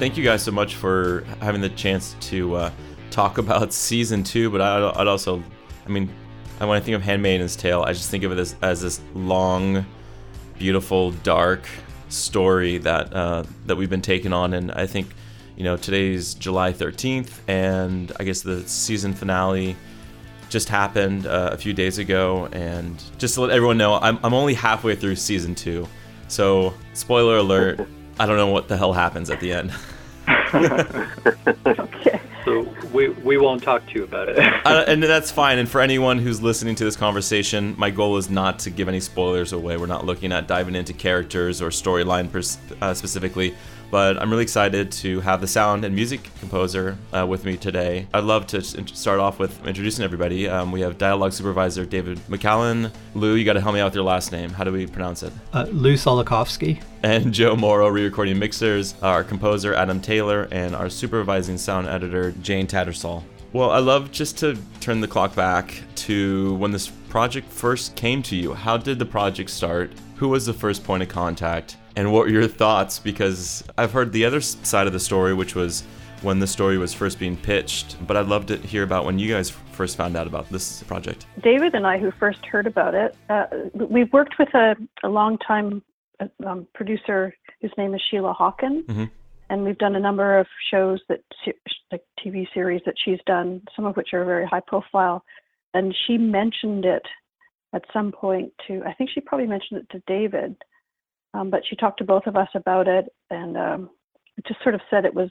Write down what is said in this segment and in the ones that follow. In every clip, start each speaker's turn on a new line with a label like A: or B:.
A: thank you guys so much for having the chance to uh, talk about season two. But I, would also, I mean, when I think of Handmaid's Tale, I just think of it as, as this long, beautiful, dark story that uh, that we've been taking on, and I think, you know, today's July 13th, and I guess the season finale just happened uh, a few days ago, and just to let everyone know, I'm I'm only halfway through season two, so spoiler alert, I don't know what the hell happens at the end.
B: okay.
C: So we, we won't talk to you about it.
A: and that's fine. And for anyone who's listening to this conversation, my goal is not to give any spoilers away. We're not looking at diving into characters or storyline pers- uh, specifically but I'm really excited to have the sound and music composer uh, with me today. I'd love to start off with introducing everybody. Um, we have dialogue supervisor David McCallum. Lou, you got to help me out with your last name. How do we pronounce it?
D: Uh, Lou Solakofski.
A: And Joe Morrow, re-recording mixers, our composer Adam Taylor, and our supervising sound editor Jane Tattersall. Well, I love just to turn the clock back to when this project first came to you. How did the project start? Who was the first point of contact? And what were your thoughts? Because I've heard the other side of the story, which was when the story was first being pitched, but I'd love to hear about when you guys first found out about this project.
B: David and I, who first heard about it, uh, we've worked with a, a long-time uh, um, producer whose name is Sheila Hockin, mm-hmm. and we've done a number of shows that, like TV series that she's done, some of which are very high profile. And she mentioned it at some point to, I think she probably mentioned it to David um, but she talked to both of us about it, and um, just sort of said it was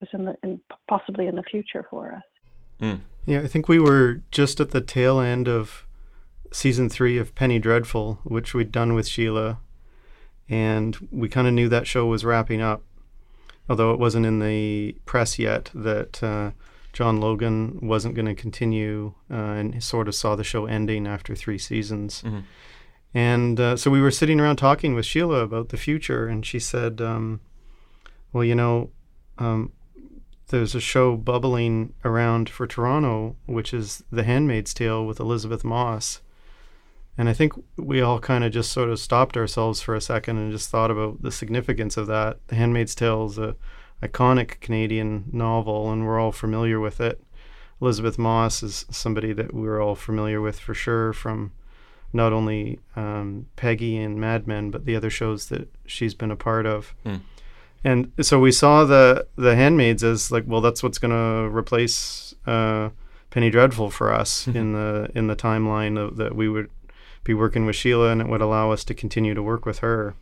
B: was in the in possibly in the future for us.
E: Mm. Yeah, I think we were just at the tail end of season three of Penny Dreadful, which we'd done with Sheila, and we kind of knew that show was wrapping up, although it wasn't in the press yet that. Uh, John Logan wasn't going to continue uh, and sort of saw the show ending after three seasons. Mm-hmm. And uh, so we were sitting around talking with Sheila about the future, and she said, um, Well, you know, um, there's a show bubbling around for Toronto, which is The Handmaid's Tale with Elisabeth Moss. And I think we all kind of just sort of stopped ourselves for a second and just thought about the significance of that. The Handmaid's Tale is a iconic Canadian novel, and we're all familiar with it. Elisabeth Moss is somebody that we're all familiar with for sure from not only um, Peggy and Mad Men, but the other shows that she's been a part of. Mm. And so we saw the the Handmaids as like, well, that's what's going to replace uh, Penny Dreadful for us mm-hmm. in the in the timeline of, that we would be working with Sheila, and it would allow us to continue to work with her.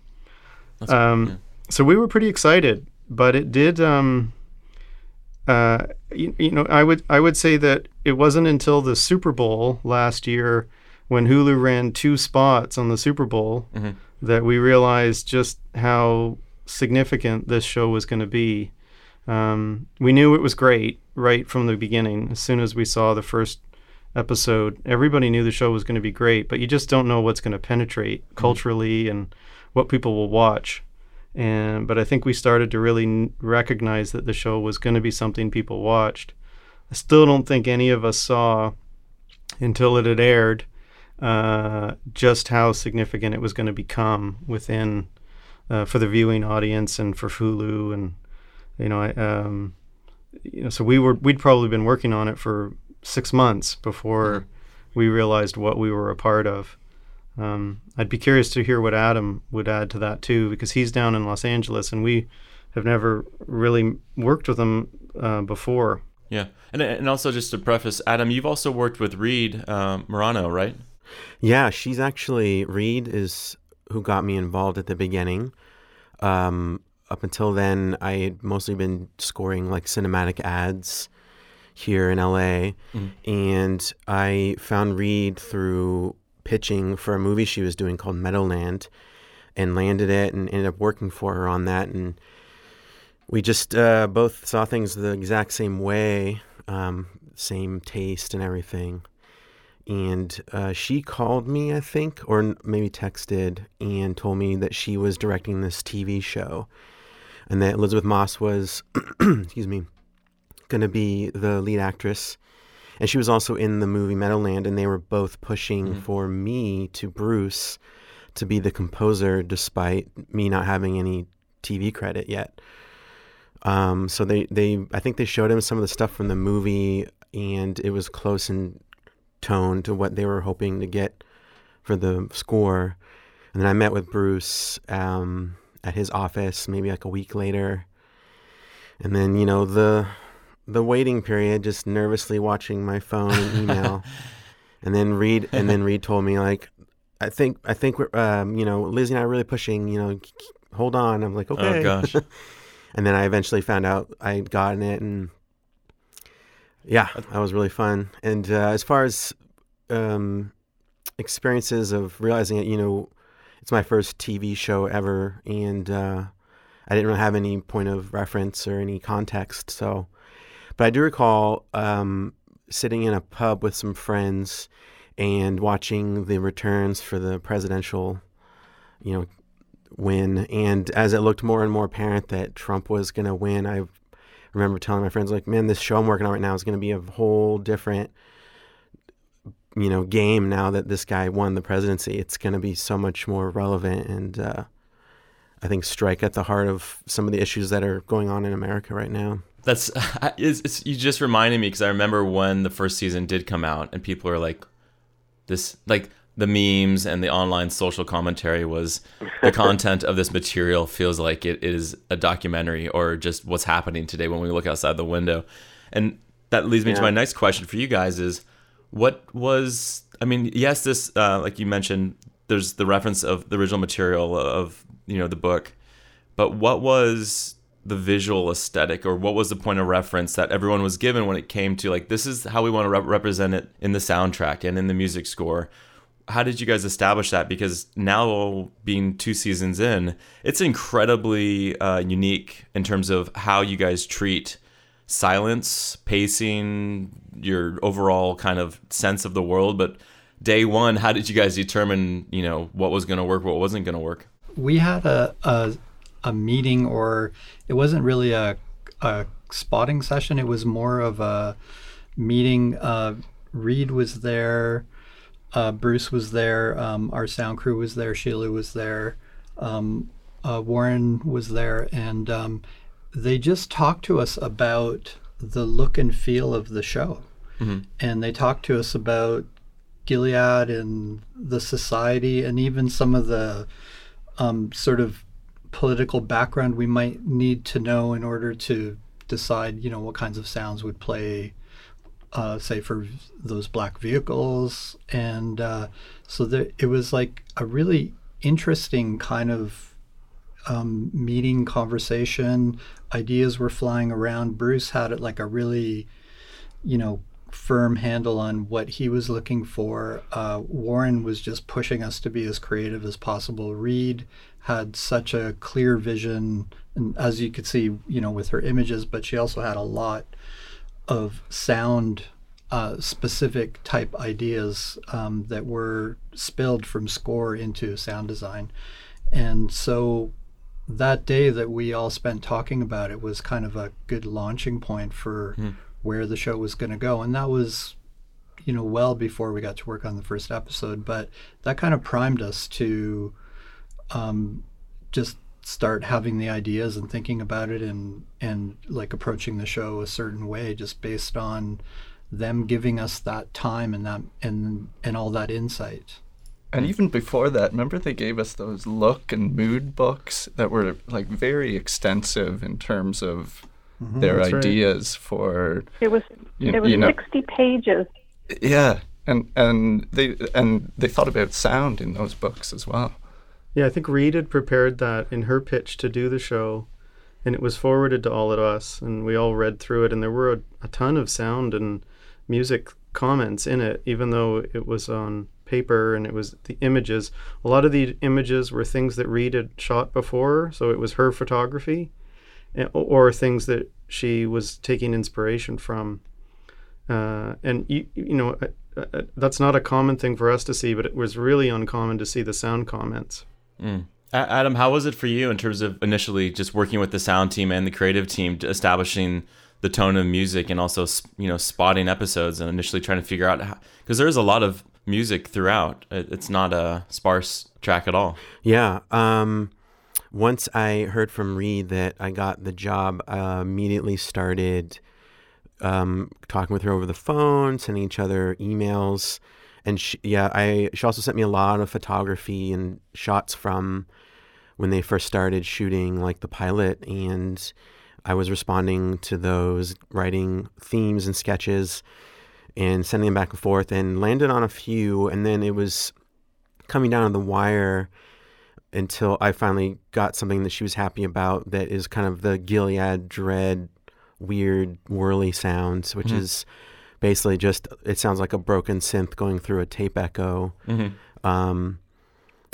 E: Um, yeah. So we were pretty excited, but it did. Um, uh, you, you know, I would I would say that it wasn't until the Super Bowl last year when Hulu ran two spots on the Super Bowl mm-hmm. that we realized just how significant this show was going to be. Um, we knew it was great right from the beginning. As soon as we saw the first episode, everybody knew the show was going to be great, but you just don't know what's going to penetrate mm-hmm. culturally and what people will watch. And but I think we started to really n- recognize that the show was going to be something people watched. I still don't think any of us saw until it had aired uh, just how significant it was going to become within uh, for the viewing audience and for Hulu and you know I, um, you know so we were we'd probably been working on it for six months before mm-hmm. we realized what we were a part of. Um, I'd be curious to hear what Adam would add to that too because he's down in Los Angeles and we have never really worked with him uh, before.
A: Yeah, and and also just to preface, Adam, you've also worked with Reed um, Morano, right?
F: Yeah, she's actually Reed is who got me involved at the beginning. Um, up until then, I had mostly been scoring like cinematic ads here in LA, mm-hmm. and I found Reed through pitching for a movie she was doing called Meadowland, and landed it and ended up working for her on that, and we just uh, both saw things the exact same way, um, same taste and everything and uh, she called me, I think, or maybe texted, and told me that she was directing this TV show, and that Elisabeth Moss was, excuse me, going to be the lead actress, and she was also in the movie Meadowland, and they were both pushing mm-hmm. for me to Bruce to be the composer, despite me not having any TV credit yet. Um, so they, they I think they showed him some of the stuff from the movie, and it was close in tone to what they were hoping to get for the score. And then I met with Bruce um, at his office maybe like a week later, and then you know the the waiting period, just nervously watching my phone and email, and then Reed and then Reed told me like, I think I think we're um, you know Lizzie and I are really pushing. You know, hold on. I'm like okay.
A: Oh gosh.
F: and then I eventually found out I'd gotten it, and yeah, that was really fun. And uh, as far as um, experiences of realizing it, you know, it's my first TV show ever, and uh, I didn't really have any point of reference or any context. So, but I do recall um, sitting in a pub with some friends and watching the returns for the presidential, you know, win. And as it looked more and more apparent that Trump was going to win, I remember telling my friends, like, man, this show I'm working on right now is going to be a whole different, you know, game now that this guy won the presidency. It's going to be so much more relevant and, uh, I think strike at the heart of some of the issues that are going on in America right now.
A: That's it's, it's, you just reminded me because I remember when the first season did come out and people are like, this like the memes and the online social commentary was the content of this material feels like it is a documentary or just what's happening today when we look outside the window. And that leads me yeah. to my next question for you guys is what was I mean, yes, this uh, like you mentioned, there's the reference of the original material of you know the book, but what was the visual aesthetic or what was the point of reference that everyone was given when it came to like this is how we want to represent it in the soundtrack and in the music score how did you guys establish that because now being two seasons in it's incredibly uh, unique in terms of how you guys treat silence pacing your overall kind of sense of the world but day one how did you guys determine you know what was going to work what wasn't going to work
D: we had a, a a meeting or it wasn't really a, a spotting session. It was more of a meeting. Uh, Reed was there. Uh, Bruce was there. Um, our sound crew was there. Sheila was there. Um, uh, Warren was there. And um, they just talked to us about the look and feel of the show. Mm-hmm. And they talked to us about Gilead and the society and even some of the um, sort of political background we might need to know in order to decide, you know, what kinds of sounds would play, uh, say, for those black vehicles. And uh, so there, it was like a really interesting kind of um, meeting conversation. Ideas were flying around. Bruce had it like a really, you know, firm handle on what he was looking for. Uh, Warren was just pushing us to be as creative as possible. Reed had such a clear vision, and as you could see, you know, with her images, but she also had a lot of sound uh, specific type ideas um, that were spilled from score into sound design. And so that day that we all spent talking about it was kind of a good launching point for mm. where the show was going to go. And that was, you know, well before we got to work on the first episode. But that kind of primed us to um, just start having the ideas and thinking about it and and like approaching the show a certain way just based on them giving us that time and that and and all that insight.
G: And even before that remember they gave us those look and mood books that were like very extensive in terms of mm-hmm, their ideas right. for
B: it was you, it was you know, 60 pages.
G: Yeah and and they and they thought about sound in those books as well
E: yeah, I think Reed had prepared that in her pitch to do the show, and it was forwarded to all of us, and we all read through it, and there were a, a ton of sound and music comments in it, even though it was on paper and it was the images. A lot of the images were things that Reed had shot before, so it was her photography, eh, or things that she was taking inspiration from. Uh, and you, you know, uh, uh, that's not a common thing for us to see, but it was really uncommon to see the sound comments.
A: Mm. Adam, how was it for you in terms of initially just working with the sound team and the creative team, establishing the tone of music and also you know spotting episodes and initially trying to figure out because there's a lot of music throughout. It's not a sparse track at all.
F: Yeah. Um, once I heard from Reed that I got the job, I immediately started um, talking with her over the phone, sending each other emails. And she, yeah, I she also sent me a lot of photography and shots from when they first started shooting like the pilot and I was responding to those, writing themes and sketches and sending them back and forth and landed on a few and then it was coming down to the wire until I finally got something that she was happy about that is kind of the Gilead dread weird whirly sounds, which mm-hmm. is basically just it sounds like a broken synth going through a tape echo. Mm-hmm. Um,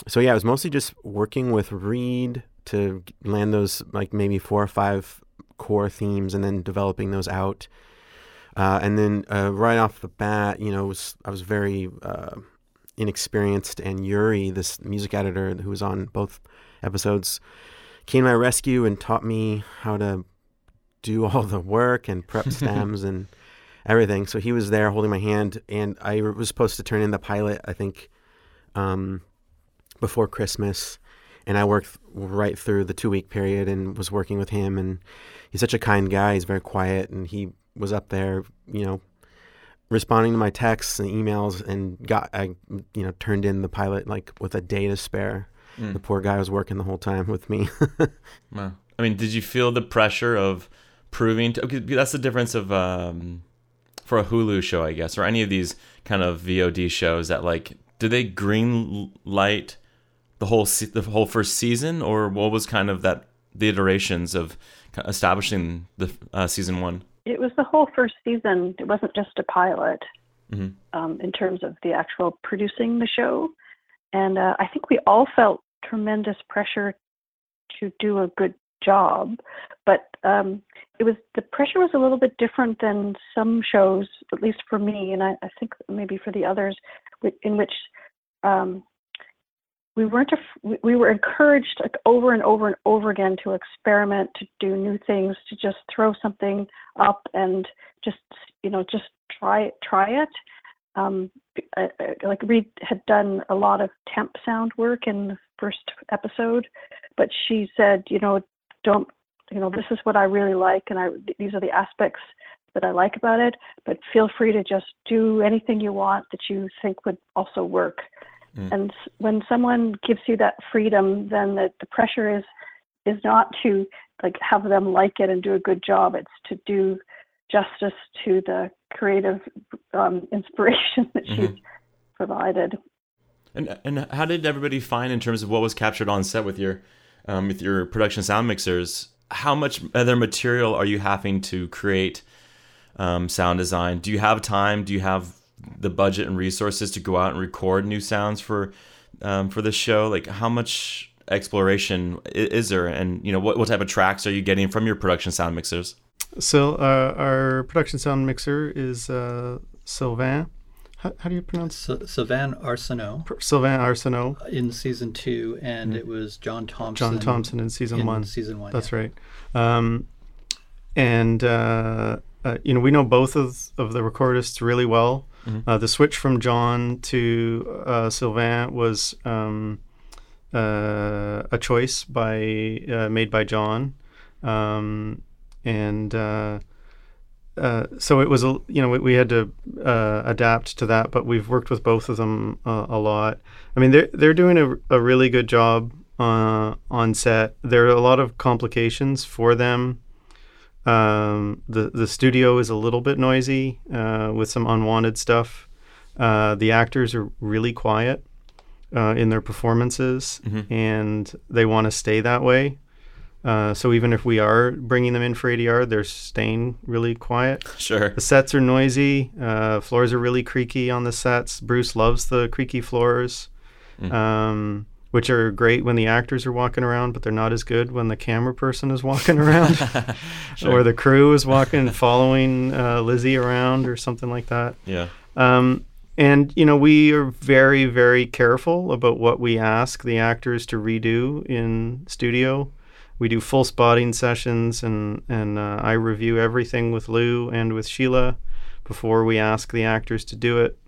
F: so yeah, it was mostly just working with Reed to land those like maybe four or five core themes, and then developing those out. Uh, and then uh, right off the bat, you know, was, I was very uh, inexperienced, and Yuri, this music editor who was on both episodes, came to my rescue and taught me how to do all the work and prep stems and everything. So he was there holding my hand, and I was supposed to turn in the pilot, I think, um, before Christmas. And I worked right through the two week period and was working with him. And he's such a kind guy. He's very quiet, and he was up there, you know, responding to my texts and emails, and got I, you know, turned in the pilot like with a day to spare. Mm. The poor guy was working the whole time with me.
A: wow. I mean, did you feel the pressure of proving to, okay, that's the difference of um, for a Hulu show, I guess, or any of these kind of VOD shows that like, do they green light the whole se- the whole first season, or what was kind of that the iterations of establishing the uh, season one?
B: It was the whole first season. It wasn't just a pilot. Mm-hmm. Um, in terms of the actual producing the show, and uh, I think we all felt tremendous pressure to do a good job. But um, it was the pressure was a little bit different than some shows, at least for me, and I, I think maybe for the others, in which um, we weren't we were encouraged like over and over and over again to experiment, to do new things, to just throw something up and just you know just try try it. Um, I, I, like Reed had done a lot of temp sound work in the first episode, but she said, you know, don't you know this is what i really like and i these are the aspects that i like about it but feel free to just do anything you want that you think would also work mm. and when someone gives you that freedom then the, the pressure is is not to like have them like it and do a good job it's to do justice to the creative um, inspiration that mm-hmm. she's provided
A: and and how did everybody find in terms of what was captured on set with your um, with your production sound mixers, how much other material are you having to create um, sound design? Do you have time? Do you have the budget and resources to go out and record new sounds for um, for this show? Like, how much exploration is there, and you know, what what type of tracks are you getting from your production sound mixers?
E: So, uh, our production sound mixer is uh, Sylvain how, how do you pronounce
D: Sylvain Arsenault?
E: Sylvain Arsenault
D: in season two, and mm. it was John Thompson.
E: John Thompson in season
D: in
E: one.
D: Season one.
E: That's yeah. right. Um, and uh, uh, you know we know both of of the recordists really well. Mm-hmm. Uh, the switch from John to uh, Sylvain was um, uh, a choice by uh, made by John, um, and uh, so it was a you know we, we had to uh, adapt to that, but we've worked with both of them uh, a lot. I mean they're they're doing a, a really good job uh, on set. There are a lot of complications for them. Um, the the studio is a little bit noisy uh, with some unwanted stuff. the actors are really quiet in their performances, mm-hmm. and they want to stay that way. Uh, so even if we are bringing them in for ADR, they're staying really quiet.
A: Sure.
E: The sets are noisy. Uh, floors are really creaky on the sets. Bruce loves the creaky floors, mm. um, which are great when the actors are walking around, but they're not as good when the camera person is walking around, sure. or the crew is walking, and following uh, Lizzie around, or something like that.
A: Yeah.
E: Um, and you know we are very very careful about what we ask the actors to redo in studio we do full spotting sessions, and and uh, I review everything with Lou and with Sheila before we ask the actors to do it,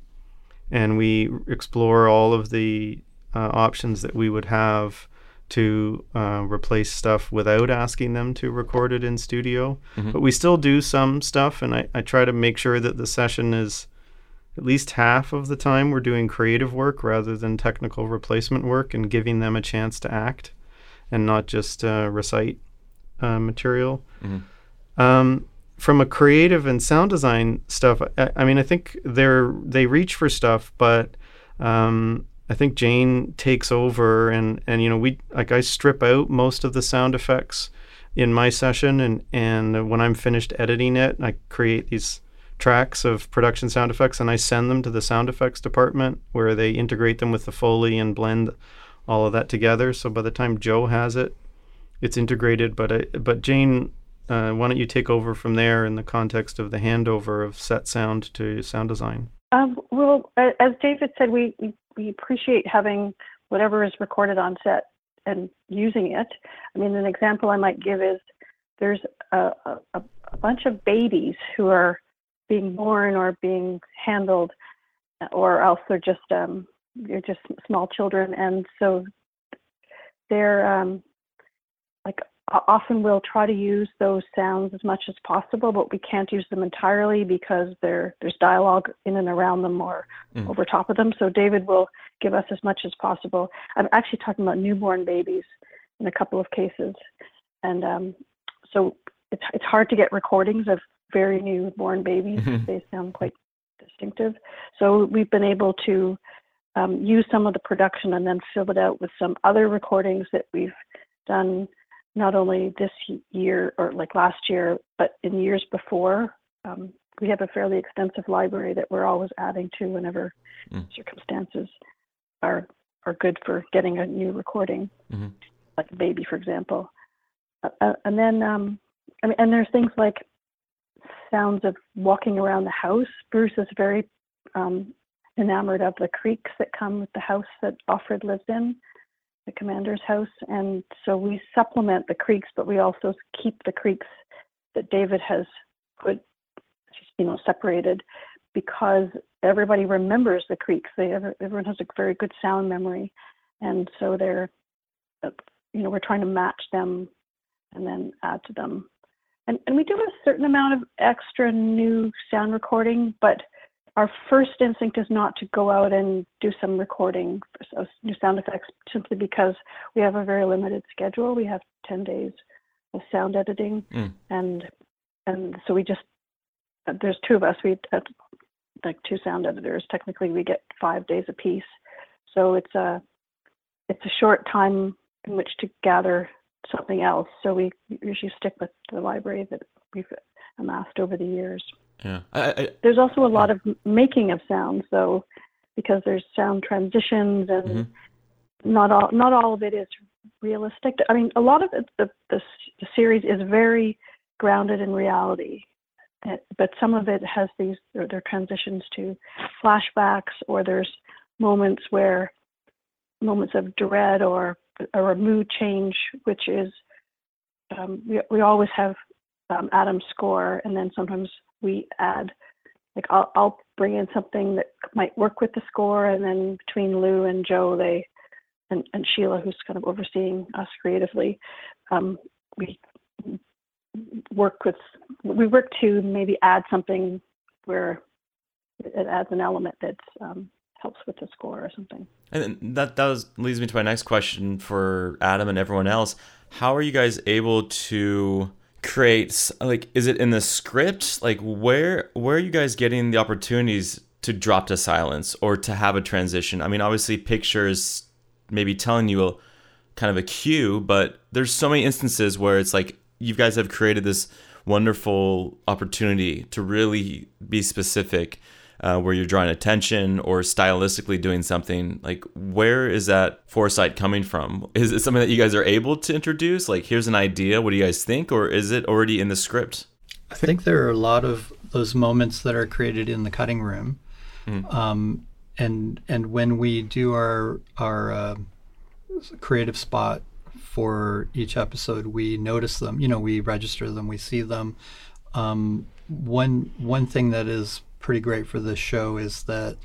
E: and we explore all of the uh, options that we would have to uh, replace stuff without asking them to record it in studio.
A: Mhm.
E: But we still do some stuff, and I, I try to make sure that the session is at least half of the time we're doing creative work rather than technical replacement work and giving them a chance to act and not just uh, recite uh, material.
A: Mhm.
E: Um, from a creative and sound design stuff, I, I mean, I think they're they reach for stuff, but um, I think Jane takes over, and and you know we like I strip out most of the sound effects in my session, and and when I'm finished editing it, I create these tracks of production sound effects, and I send them to the sound effects department where they integrate them with the foley and blend all of that together. So by the time Joe has it, it's integrated. But I, but Jane, uh, why don't you take over from there in the context of the handover of set sound to sound design?
B: Um, well, as David said, we, we, appreciate having whatever is recorded on set and using it. I mean, an example I might give is there's a, a, a bunch of babies who are being born or being handled, or else they're just um, they're just small children, and so they're um, like often we'll try to use those sounds as much as possible, but we can't use them entirely because there there's dialogue in and around them or
A: Mm.
B: over top of them. So David will give us as much as possible. I'm actually talking about newborn babies in a couple of cases, and um, so it's it's hard to get recordings of very newborn babies.
A: Mhm.
B: They sound quite distinctive. So we've been able to um, use some of the production and then fill it out with some other recordings that we've done not only this year or like last year, but in years before. Um, we have a fairly extensive library that we're always adding to whenever
A: Mm.
B: circumstances are are good for getting a new recording,
A: Mhm.
B: like a baby, for example. Uh, uh, and then, um, I mean, and there's things like sounds of walking around the house. Bruce is very um, enamored of the creaks that come with the house that Offred lives in, the commander's house. And so we supplement the creaks, but we also keep the creaks that David has put, you know, separated because everybody remembers the creaks. They everyone has a very good sound memory, and so they're, you know, we're trying to match them and then add to them. And, and we do a certain amount of extra new sound recording, but our first instinct is not to go out and do some recording for s- new sound effects simply because we have a very limited schedule. We have 10 days of sound editing,
A: Mm.
B: and and so we just there's two of us. We uh, like two sound editors. Technically, we get five days apiece, so it's a it's a short time in which to gather something else. So we usually stick with the library that we've amassed over the years.
A: Yeah. I, I,
B: There's also a lot of making of sounds, though, because there's sound transitions and
A: Mhm.
B: not all not all of it is realistic. I mean, a lot of it, the, the the series is very grounded in reality, uh, but some of it has these there, there are transitions to flashbacks, or there's moments where moments of dread or or a mood change, which is um, we we always have um, Adam's score, and then sometimes we add like I'll I'll bring in something that might work with the score, and then between Lou and Joe, they and, and Sheila, who's kind of overseeing us creatively, um, we work with we work to maybe add something where it adds an element that um, helps with the score or something.
A: And that that was, leads me to my next question for Adam and everyone else. How are you guys able to create s- like is it in the script? Like where where are you guys getting the opportunities to drop to silence or to have a transition? I mean, obviously pictures maybe telling you a kind of a cue, but there's so many instances where it's like you guys have created this wonderful opportunity to really be specific uh, where you're drawing attention or stylistically doing something like where is that foresight coming from is it something that you guys are able to introduce like here's an idea what do you guys think or is it already in the script
D: I think there are a lot of those moments that are created in the cutting room,
A: Mm.
D: um, and and when we do our our uh, creative spot for each episode, we notice them. You know, we register them, we see them. Um, one one thing that is pretty great for this show is that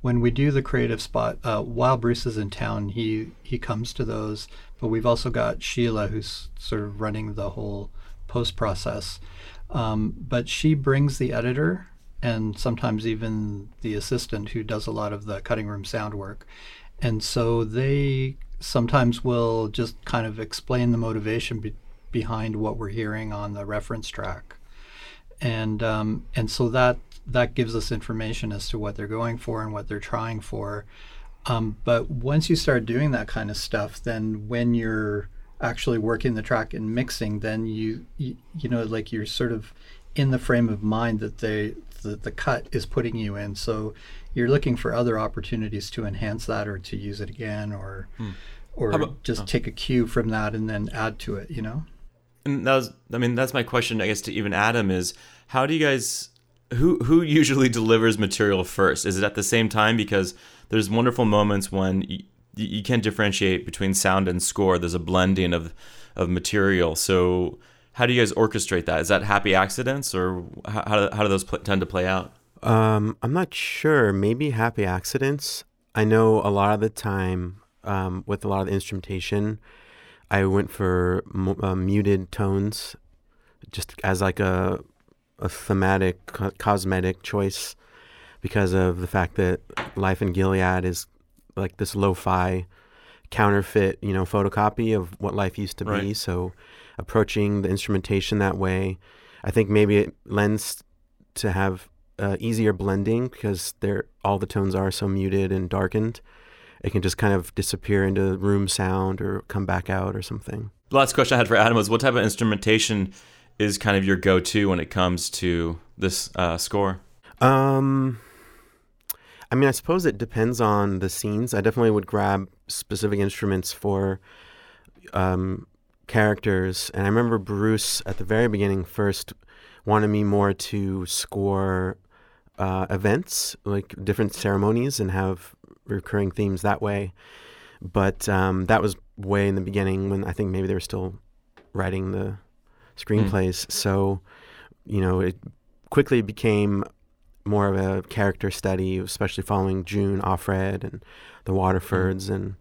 D: when we do the creative spot, uh, while Bruce is in town, he he comes to those. But we've also got Sheila, who's sort of running the whole post process. Um, but she brings the editor and sometimes even the assistant who does a lot of the cutting room sound work. And so they sometimes will just kind of explain the motivation be- behind what we're hearing on the reference track. And um, and so that that gives us information as to what they're going for and what they're trying for. Um, but once you start doing that kind of stuff, then when you're actually working the track and mixing, then you, you you know like you're sort of in the frame of mind that they that the cut is putting you in. So you're looking for other opportunities to enhance that or to use it again or hmm. or about, just oh. take a cue from that and then add to it, you know?
A: And that was I mean, that's my question I guess to even Adam is how do you guys who who usually delivers material first? Is it at the same time because there's wonderful moments when you, you can't differentiate between sound and score. There's a blending of of material. So how do you guys orchestrate that? Is that happy accidents, or how, how, do, how do those pl- tend to play out?
F: Um, I'm not sure. Maybe happy accidents. I know a lot of the time um, with a lot of the instrumentation, I went for uh, muted tones, just as like a a thematic co- cosmetic choice, because of the fact that Life in Gilead is like this lo-fi counterfeit, you know, photocopy of what life used to right. be. So approaching the instrumentation that way. I think maybe it lends to have uh, easier blending because they're, all the tones are so muted and darkened. It can just kind of disappear into room sound or come back out or something.
A: The last question I had for Adam was what type of instrumentation is kind of your go to when it comes to this uh, score?
F: Um, I mean, I suppose it depends on the scenes. I definitely would grab specific instruments for um, characters. And I remember Bruce at the very beginning first wanted me more to score uh, events, like different ceremonies, and have recurring themes that way. But um, that was way in the beginning when I think maybe they were still writing the screenplays. Mm. So, you know, it quickly became more of a character study, especially following June Offred and the Waterfords mm. and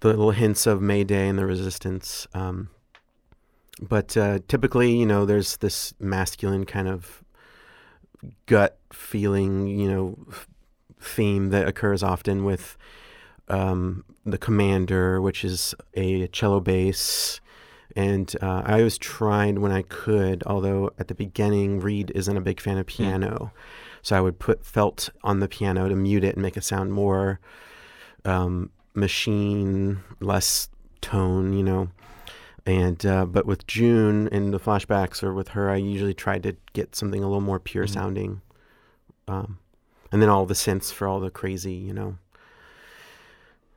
F: the little hints of Mayday and the Resistance. Um, but uh, typically, you know, there's this masculine kind of gut feeling, you know, theme that occurs often with um, the commander, which is a cello bass. And uh, I always tried when I could, although at the beginning, Reed isn't a big fan of hmm. piano. Mm. So I would put felt on the piano to mute it and make it sound more um, machine, less tone, you know. And uh, but with June in the flashbacks or with her, I usually tried to get something a little more pure mm-hmm. sounding. Um, and then all the synths for all the crazy, you know,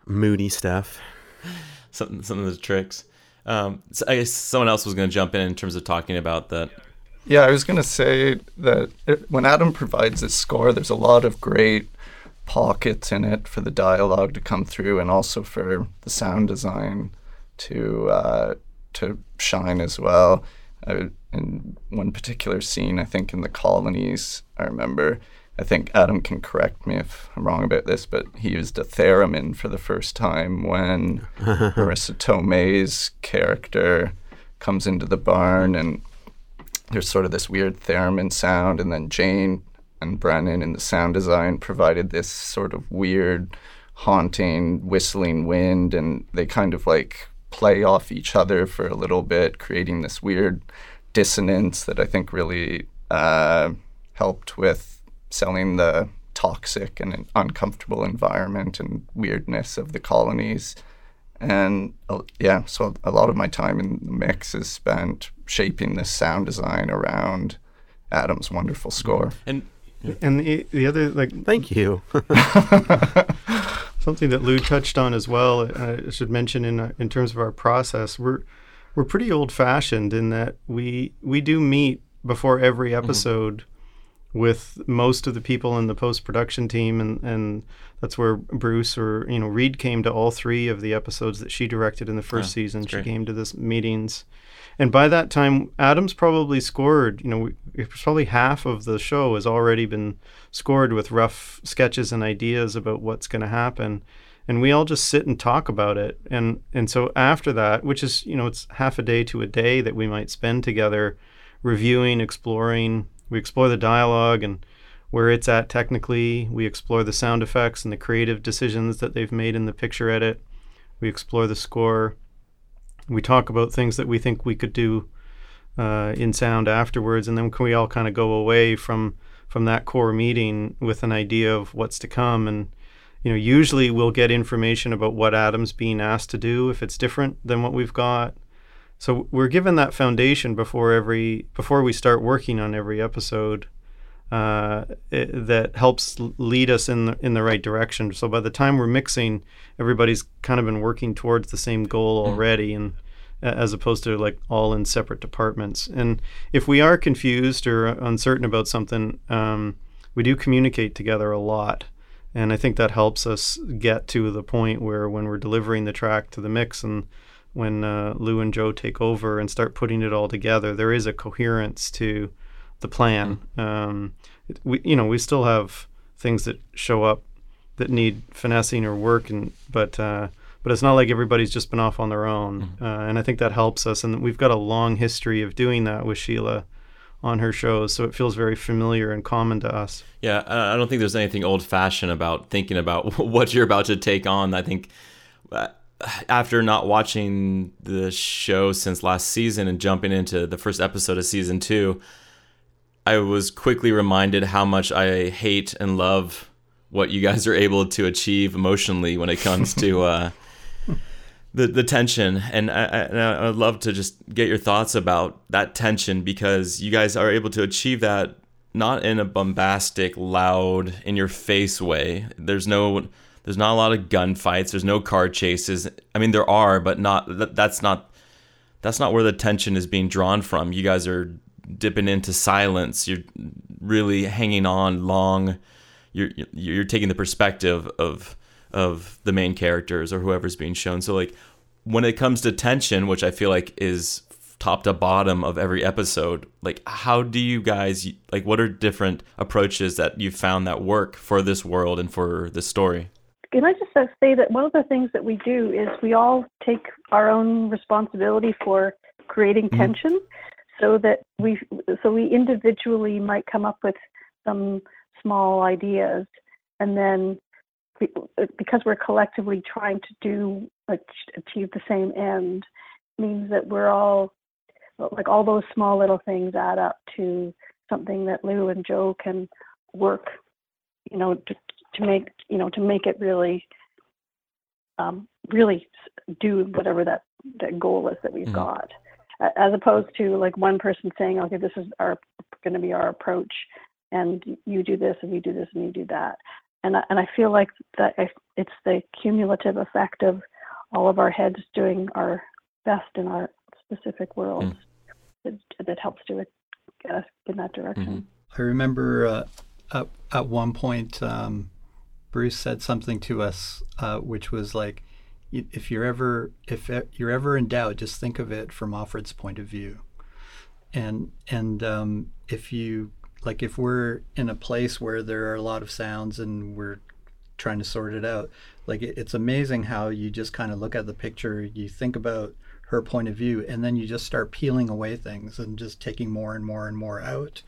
F: moody stuff.
A: Some some of the tricks. Um, so I guess someone else was going to jump in in terms of talking about that.
G: Yeah, I was going to say that it, when Adam provides his score, there's a lot of great pockets in it for the dialogue to come through and also for the sound design to uh, to shine as well. Uh, in one particular scene, I think in the colonies, I remember. I think Adam can correct me if I'm wrong about this, but he used a theremin for the first time when Marisa Tomei's character comes into the barn and there's sort of this weird theremin sound, and then Jane and Brennan in the sound design provided this sort of weird, haunting, whistling wind, and they kind of like play off each other for a little bit, creating this weird dissonance that I think really uh, helped with selling the toxic and uncomfortable environment and weirdness of the colonies. And uh, yeah, so a lot of my time in the mix is spent shaping this sound design around Adam's wonderful score.
A: And
E: and the, the other like
F: thank you
E: something that Lou touched on as well. Uh, I should mention in uh, in terms of our process, we're we're pretty old fashioned in that we we do meet before every mm-hmm. With most of the people in the post production team, and, and that's where Bruce or you know Reed came to all three of the episodes that she directed in the first season. She
A: great.
E: came to this meetings, and by that time, Adams probably scored. You know, it's probably half of the show has already been scored with rough sketches and ideas about what's going to happen. And we all just sit and talk about it, and and so after that, which is you know it's half a day to a day that we might spend together, reviewing, exploring. We explore the dialogue and where it's at technically. We explore the sound effects and the creative decisions that they've made in the picture edit. We explore the score. We talk about things that we think we could do uh, in sound afterwards, and then can we all kind of go away from from that core meeting with an idea of what's to come. And you know, usually we'll get information about what Adam's being asked to do if it's different than what we've got. So we're given that foundation before every before we start working on every episode uh, it, that helps lead us in the, in the right direction. So by the time we're mixing, everybody's kind of been working towards the same goal already, and as opposed to like all in separate departments. And if we are confused or uncertain about something, um, we do communicate together a lot. And I think that helps us get to the point where when we're delivering the track to the mix and when uh, Lou and Joe take over and start putting it all together, there is a coherence to the plan. Um, we, you know, we still have things that show up that need finessing or work, and but uh, but it's not like everybody's just been off on their own. Uh, and I think that helps us, and we've got a long history of doing that with Sheila on her shows, so it feels very familiar and common to us.
A: Yeah, I don't think there's anything old fashioned about thinking about what you're about to take on. I think uh, after not watching the show since last season and jumping into the first episode of season two, I was quickly reminded how much I hate and love what you guys are able to achieve emotionally when it comes to uh, the the tension. And I, I, and I- I'd love to just get your thoughts about that tension because you guys are able to achieve that not in a bombastic, loud, in your face way. There's no there's not a lot of gunfights. There's no car chases. I mean, there are, but not. That's not. That's not where the tension is being drawn from. You guys are dipping into silence. You're really hanging on long. You're you're taking the perspective of of the main characters or whoever's being shown. So like when it comes to tension, which I feel like is top to bottom of every episode, like how do you guys like what are different approaches that you found that work for this world and for this story?
B: Can I just uh, say that one of the things that we do is we all take our own responsibility for creating tension, so that we so we individually might come up with some small ideas, and then we, because we're collectively trying to do achieve the same end, means that we're all like all those small little things add up to something that Lou and Joe can work, you know, to to make you know to make it really um, really do whatever that that goal is that we've
A: Mhm.
B: got as opposed to like one person saying okay this is our going to be our approach and you do this and you do this and you do that and I, and I feel like that I, it's the cumulative effect of all of our heads doing our best in our specific worlds that, that helps to get us in that direction.
D: I remember uh, at, at one point, um, Bruce said something to us, uh, which was like, if you're ever if you're ever in doubt, just think of it from Offred's point of view, and and um, if you like if we're in a place where there are a lot of sounds and we're trying to sort it out, like it, it's amazing how you just kind of look at the picture, you think about her point of view, and then you just start peeling away things and just taking more and more and more out.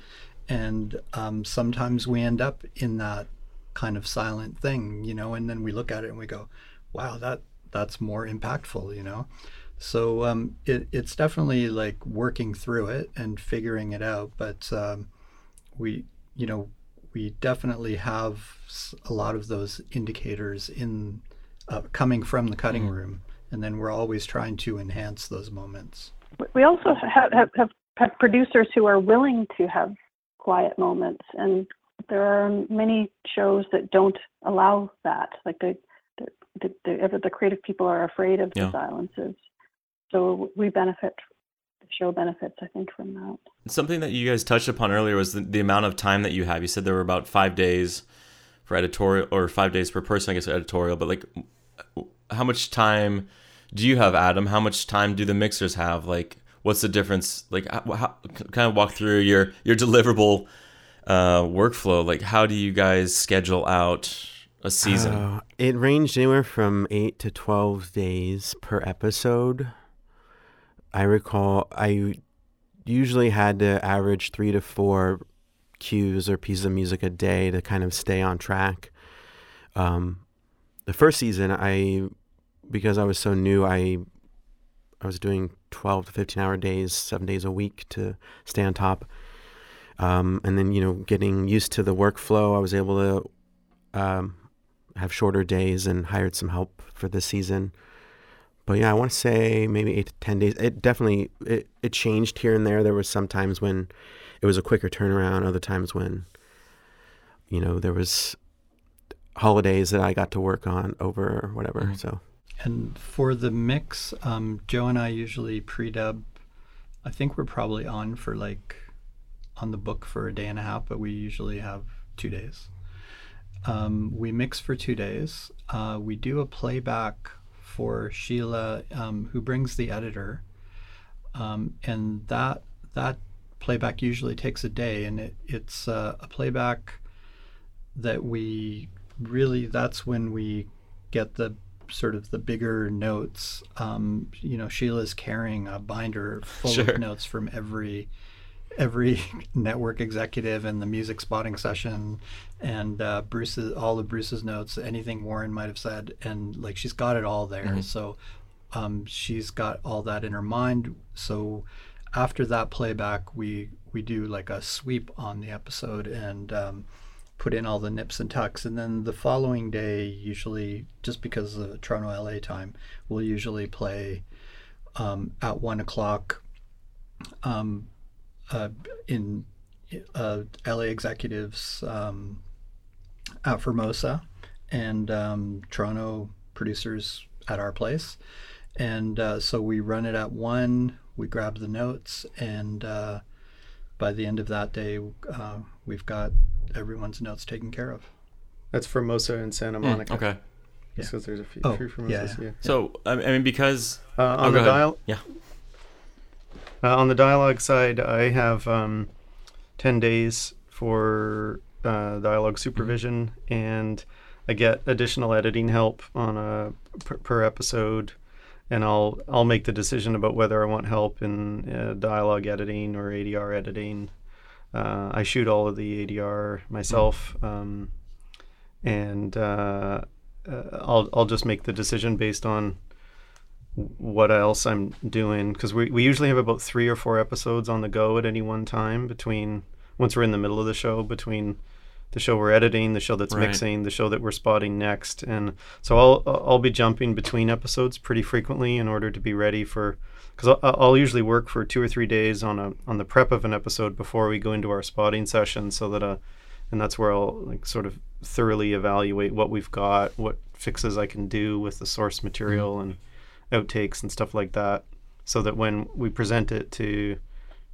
D: And um, sometimes we end up in that kind of silent thing you know and then we look at it and we go wow that that's more impactful you know? So um, it, it's definitely like working through it and figuring it out but um, we you know we definitely have a lot of those indicators in uh, coming from the cutting room and then we're always trying to enhance those moments.
B: We also have, have, have, have producers who are willing to have quiet moments and there are many shows that don't allow that like the the, the, the, the creative people are afraid of
A: Yeah.
B: the silences so we benefit the show benefits, I think, from that.
A: Something that you guys touched upon earlier was the, the amount of time that you have. You said there were about five days for editorial, or five days per person, I guess, editorial. But like, how much time do you have, Adam? How much time do the mixers have? Like, what's the difference? Like, how, how, kind of walk through your your deliverable uh, workflow. Like, how do you guys schedule out a season? Uh,
F: it ranged anywhere from eight to twelve days per episode. I recall I usually had to average three to four cues or pieces of music a day to kind of stay on track. Um, the first season, I because I was so new, I I was doing twelve to fifteen hour days, seven days a week to stay on top. Um, and then you know, getting used to the workflow, I was able to um, have shorter days and hired some help for this season but yeah, I want to say maybe eight to ten days. It definitely it, it changed here and there. There was some times when it was a quicker turnaround. Other times when you know there was holidays that I got to work on over or whatever. Mm-hmm. So.
D: And for the mix, um, Joe and I usually pre-dub. I think we're probably on for like on the book for a day and a half, but we usually have two days. Um, we mix for two days. Uh, we do a playback for Sheila, um, who brings the editor, um, and that that playback usually takes a day, and it, it's uh, a playback that we really that's when we get the sort of the bigger notes. Um, you know, Sheila's carrying a binder full sure. of notes from every every network executive and the music spotting session and uh, Bruce's all of Bruce's notes, anything Warren might have said, and like she's got it all there. Mm-hmm. So um, she's got all that in her mind. So after that playback, we we do like a sweep on the episode and um, put in all the nips and tucks, and then the following day, usually just because of Toronto LA time, we'll usually play um, at one o'clock. Um, uh, in uh, LA executives um, at Formosa and um, Toronto producers at our place. And uh, so we run it at one, we grab the notes, and uh, by the end of that day, uh, we've got everyone's notes taken care of.
E: That's Formosa and Santa hmm, Monica.
A: Mm, okay.
E: Yeah. Because there's a few, oh, few Formosas. Yeah, yeah.
A: So, I mean, because.
E: Uh, on oh, the dial.
A: Yeah.
E: Uh, on the dialogue side, I have um, 10 days for uh, dialogue supervision, mm-hmm. and I get additional editing help on a per, per, episode, and I'll I'll make the decision about whether I want help in uh, dialogue editing or ADR editing. Uh, I shoot all of the ADR myself, um, and uh, uh, I'll I'll just make the decision based on what else I'm doing because we, we usually have about three or four episodes on the go at any one time between once we're in the middle of the show between the show we're editing, the show that's right. mixing, the show that we're spotting next, and so I'll I'll be jumping between episodes pretty frequently in order to be ready for because I'll, I'll, usually work for two or three days on a on the prep of an episode before we go into our spotting session, so that uh, and that's where I'll like sort of thoroughly evaluate what we've got, what fixes I can do with the source material, mm-hmm. and outtakes and stuff like that, so that when we present it to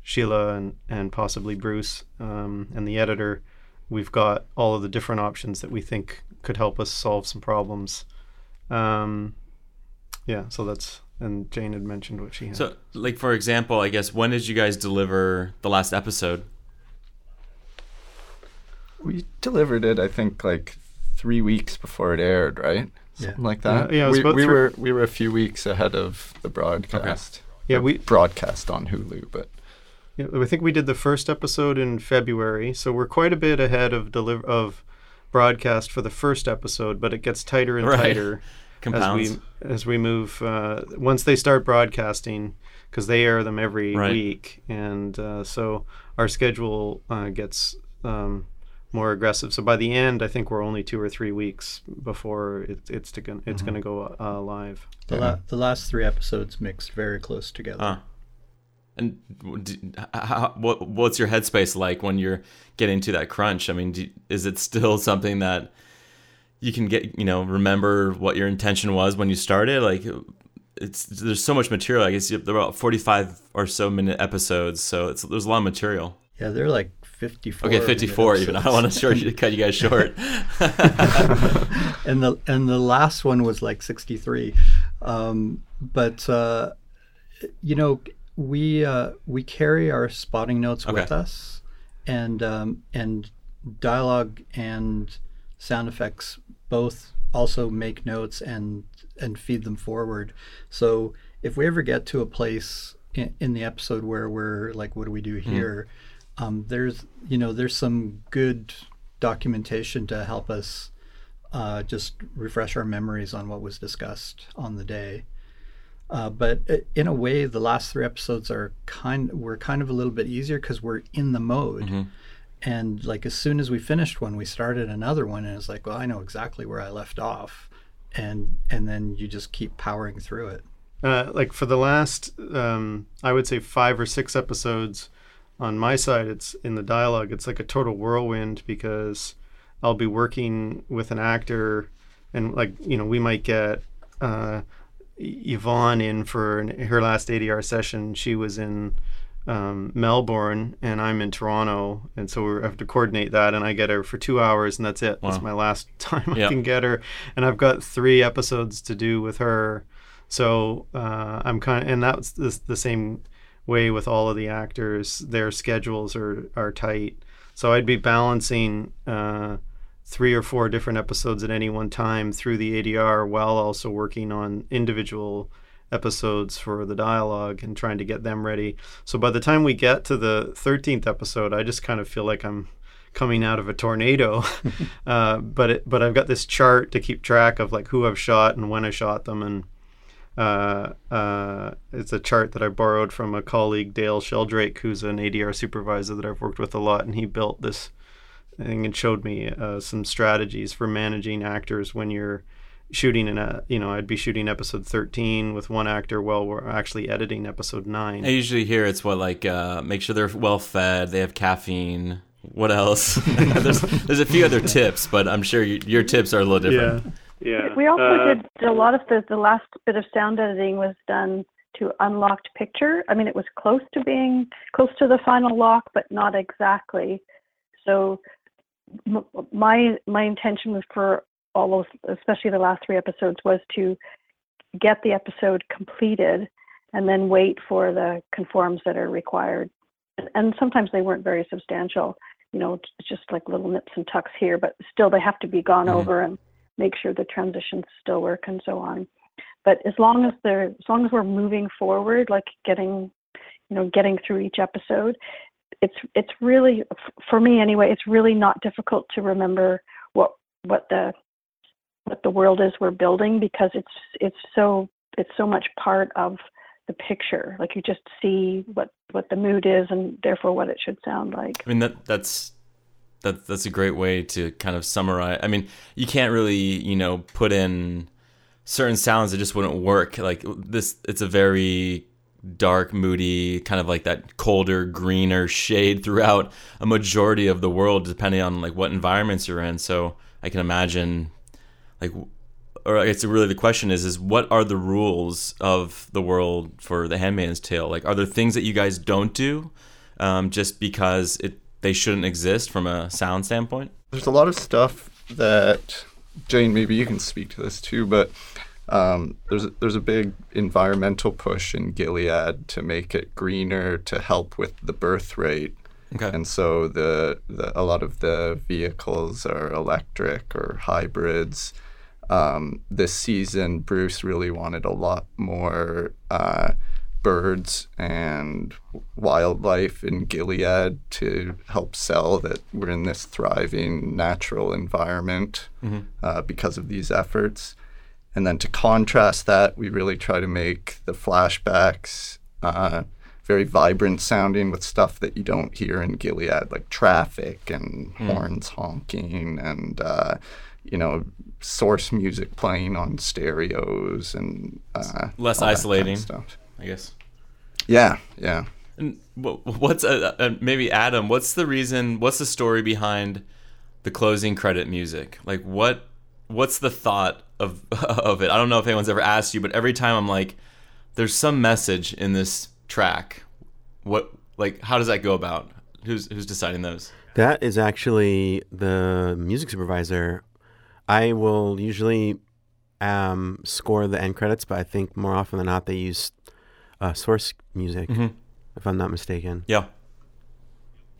E: Sheila and, and possibly Bruce um, and the editor, we've got all of the different options that we think could help us solve some problems. Um, yeah, so that's and Jane had mentioned what she had.
A: So, like for example, I guess when did you guys deliver the last episode?
G: We delivered it, I think, like three weeks before it aired, right? something yeah. like that.
E: Yeah, yeah
G: we, we were we were a few weeks ahead of the broadcast.
E: Okay. Yeah, we
G: broadcast on Hulu, but
E: yeah, I think we did the first episode in February, so we're quite a bit ahead of deliver of broadcast for the first episode, but it gets tighter and right. tighter as we as we move. Uh, once they start broadcasting, because they air them every right. week, and uh, so our schedule uh, gets um, more aggressive. So by the end, I think we're only two or three weeks before it, it's to, it's mm-hmm. going to go uh, live.
D: The, yeah. la- the last three episodes mixed very close together. Uh.
A: And how, what what's your headspace like when you're getting to that crunch? I mean, do, is it still something that you can get you know remember what your intention was when you started? Like, it's there's so much material. I guess they're about 45 or so minute episodes, so it's there's a lot of material.
D: Yeah, they're like 54.
A: Okay, 54 even. I don't want to short, cut you guys short.
D: and the and the last one was like 63. Um, but uh, you know, we uh, we carry our spotting notes
A: Okay.
D: with us, and um, and dialogue and sound effects both also make notes and and feed them forward. So if we ever get to a place in, in the episode where we're like, what do we do here? Um, there's you know there's some good documentation to help us uh, just refresh our memories on what was discussed on the day. Uh, but in a way, the last three episodes are kind were kind of a little bit easier because we're in the mode. And like as soon as we finished one, we started another one, and it's like, well, I know exactly where I left off, and and then you just keep powering through it.
E: uh, like for the last um, i would say five or six episodes on my side it's in the dialogue it's like a total whirlwind because i'll be working with an actor and like you know we might get uh, yvonne in for an, her last adr session. She was in um, melbourne and i'm in toronto. And so we have to coordinate that and i get her for two hours and that's it. That's my last time i can get her. And i've got three episodes to do with her. So uh, I'm kind of, and that's the, the same way with all of the actors. Their schedules are are tight, so I'd be balancing uh, three or four different episodes at any one time through the ADR, while also working on individual episodes for the dialogue and trying to get them ready. So by the time we get to the 13th episode, I just kind of feel like I'm coming out of a tornado. uh, but it, but I've got this chart to keep track of like who I've shot and when I shot them and uh, uh, it's a chart that I borrowed from a colleague, Dale Sheldrake, who's an ADR supervisor that I've worked with a lot, and he built this thing and showed me uh, some strategies for managing actors when you're shooting in a, you know, I'd be shooting episode 13 with one actor while we're actually editing episode 9.
A: I usually hear it's what like uh, make sure they're well fed, they have caffeine. What else? there's there's a few other tips, but I'm sure you, your tips are a little different.
E: yeah. Yeah.
B: We also
C: Uh,
B: did a lot of the the last bit of sound editing was done to unlocked picture. I mean, it was close to being close to the final lock, but not exactly. So m- my my intention was for all those, especially the last three episodes, was to get the episode completed and then wait for the conforms that are required. And- sometimes they weren't very substantial, you know, it's just like little nips and tucks here, but still they have to be gone
A: Mhm.
B: over and make sure the transitions still work and so on. But as long as they're as long as we're moving forward, like getting, you know, getting through each episode, it's it's really for me anyway. It's really not difficult to remember what what the what the world is we're building because it's it's so it's so much part of the picture. Like you just see what what the mood is and therefore what it should sound like.
A: I mean that that's that that's a great way to kind of summarize. I mean, you can't really you know put in certain sounds that just wouldn't work. Like this, it's a very dark, moody, kind of like that colder, greener shade throughout a majority of the world, depending on like what environments you're in. So I can imagine, like, or it's really the question is, is what are the rules of the world for The Handmaid's Tale? Like, are there things that you guys don't do, um, just because it they shouldn't exist from a sound standpoint?
G: There's a lot of stuff that Jane, maybe you can speak to this too, but um, there's a, there's a big environmental push in Gilead to make it greener to help with the birth rate.
A: Okay.
G: And so the, the a lot of the vehicles are electric or hybrids. Um, this season, Bruce really wanted a lot more uh, birds and wildlife in Gilead to help sell that we're in this thriving natural environment uh, because of these efforts. And then to contrast that, we really try to make the flashbacks uh, very vibrant sounding with stuff that you don't hear in Gilead, like traffic and horns honking and, uh, you know, source music playing on stereos and uh,
A: Less
G: that kind of
A: isolating.
G: stuff.
A: I guess.
G: Yeah, yeah.
A: And what's uh, uh, maybe Adam? What's the reason? What's the story behind the closing credit music? Like what? What's the thought of of it. I don't know if anyone's ever asked you, but every time I'm like, there's some message in this track. What like how does that go about? Who's who's deciding those?
F: That is actually the music supervisor. I will usually um, score the end credits, but I think more often than not they use uh, source music,
A: Mhm.
F: if I'm not mistaken.
A: Yeah.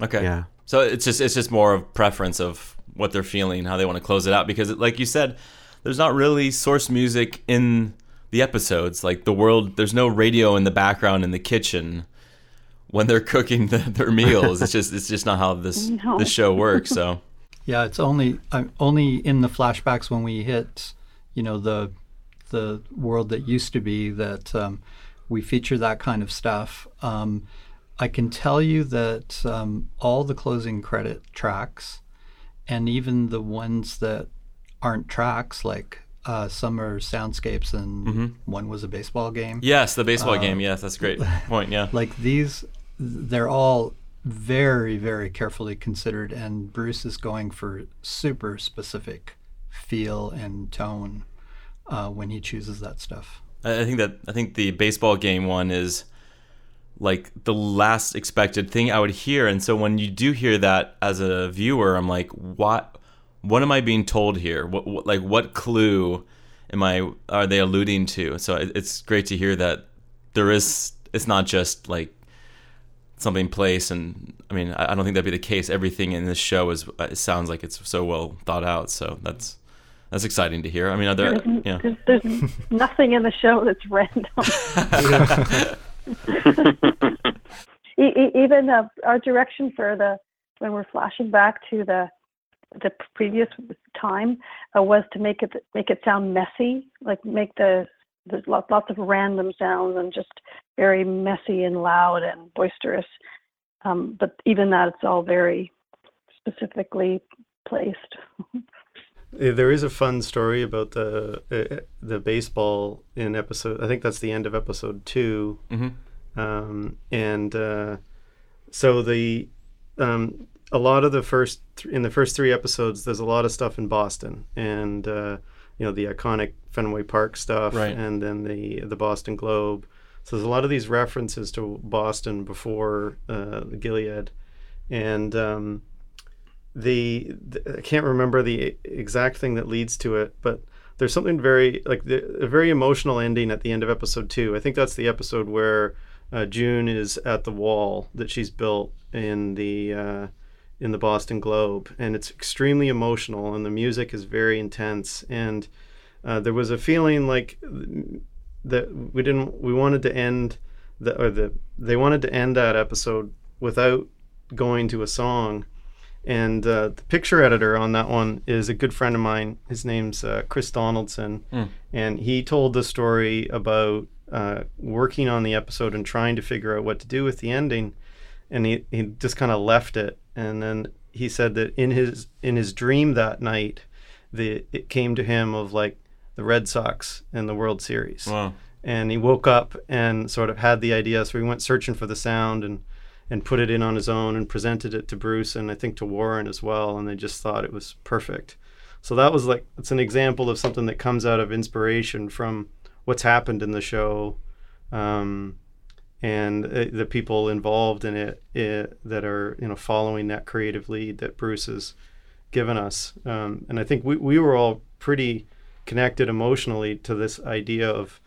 A: Okay.
F: Yeah.
A: So it's just it's just more of preference of what they're feeling, how they want to close it out. Because like you said, there's not really source music in the episodes. Like the world, there's no radio in the background in the kitchen when they're cooking the, their meals. it's just it's just not how this
B: No.
A: this show works. So
D: Yeah, it's only I'm only in the flashbacks when we hit, you know, the the world that used to be that um, we feature that kind of stuff. Um, I can tell you that um, all the closing credit tracks, and even the ones that aren't tracks, like uh, some are soundscapes and one was a baseball game.
A: yes, the baseball game. Yes, that's a great point. Yeah.
D: Like these, they're all very, very carefully considered, and Bruce is going for super specific feel and tone uh, when he chooses that stuff.
A: I think that I think the baseball game one is like the last expected thing I would hear, and so when you do hear that as a viewer, I'm like, what? What am I being told here? What, what like what clue am I are they alluding to? So it, it's great to hear that there is. It's not just like something place, and I mean, I, I don't think that'd be the case. Everything in this show is it sounds like it's so well thought out. So that's that's exciting to hear. I mean, are there?
B: There's,
A: Yeah.
B: there's, there's nothing in the show that's random. E- e- even uh, our direction for the when we're flashing back to the the previous time uh, was to make it make it sound messy, like make the there's lots lots of random sounds and just very messy and loud and boisterous. Um, but even that, it's all very specifically placed.
E: There is a fun story about the uh, the baseball in episode. I think that's the end of episode 2
A: Mhm.
E: um, and uh, so the um, a lot of the first th- in the first three episodes, there's a lot of stuff in Boston, and uh, you know the iconic Fenway Park stuff,
A: Right.
E: and then the the Boston Globe. So there's a lot of these references to Boston before uh, Gilead, and um, the, the I can't remember the exact thing that leads to it, but there's something very like the, a very emotional ending at the end of episode two. I think that's the episode where uh, June is at the wall that she's built in the uh, in the Boston Globe, and it's extremely emotional, and the music is very intense, and uh, there was a feeling like that we didn't we wanted to end the or the they wanted to end that episode without going to a song and uh, the picture editor on that one is a good friend of mine. His name's uh, chris donaldson.
A: Mm.
E: and he told the story about uh, working on the episode and trying to figure out what to do with the ending. And he, he just kind of left it. And then he said that in his in his dream that night the it came to him of like the red sox and the world series.
A: Wow.
E: and he woke up and sort of had the idea. So he went searching for the sound and and put it in on his own and presented it to Bruce and I think to Warren as well and they just thought it was perfect. So that was like it's an example of something that comes out of inspiration from what's happened in the show um, and uh, the people involved in it, it that are you know following that creative lead that Bruce has given us. Um, and I think we, we were all pretty connected emotionally to this idea of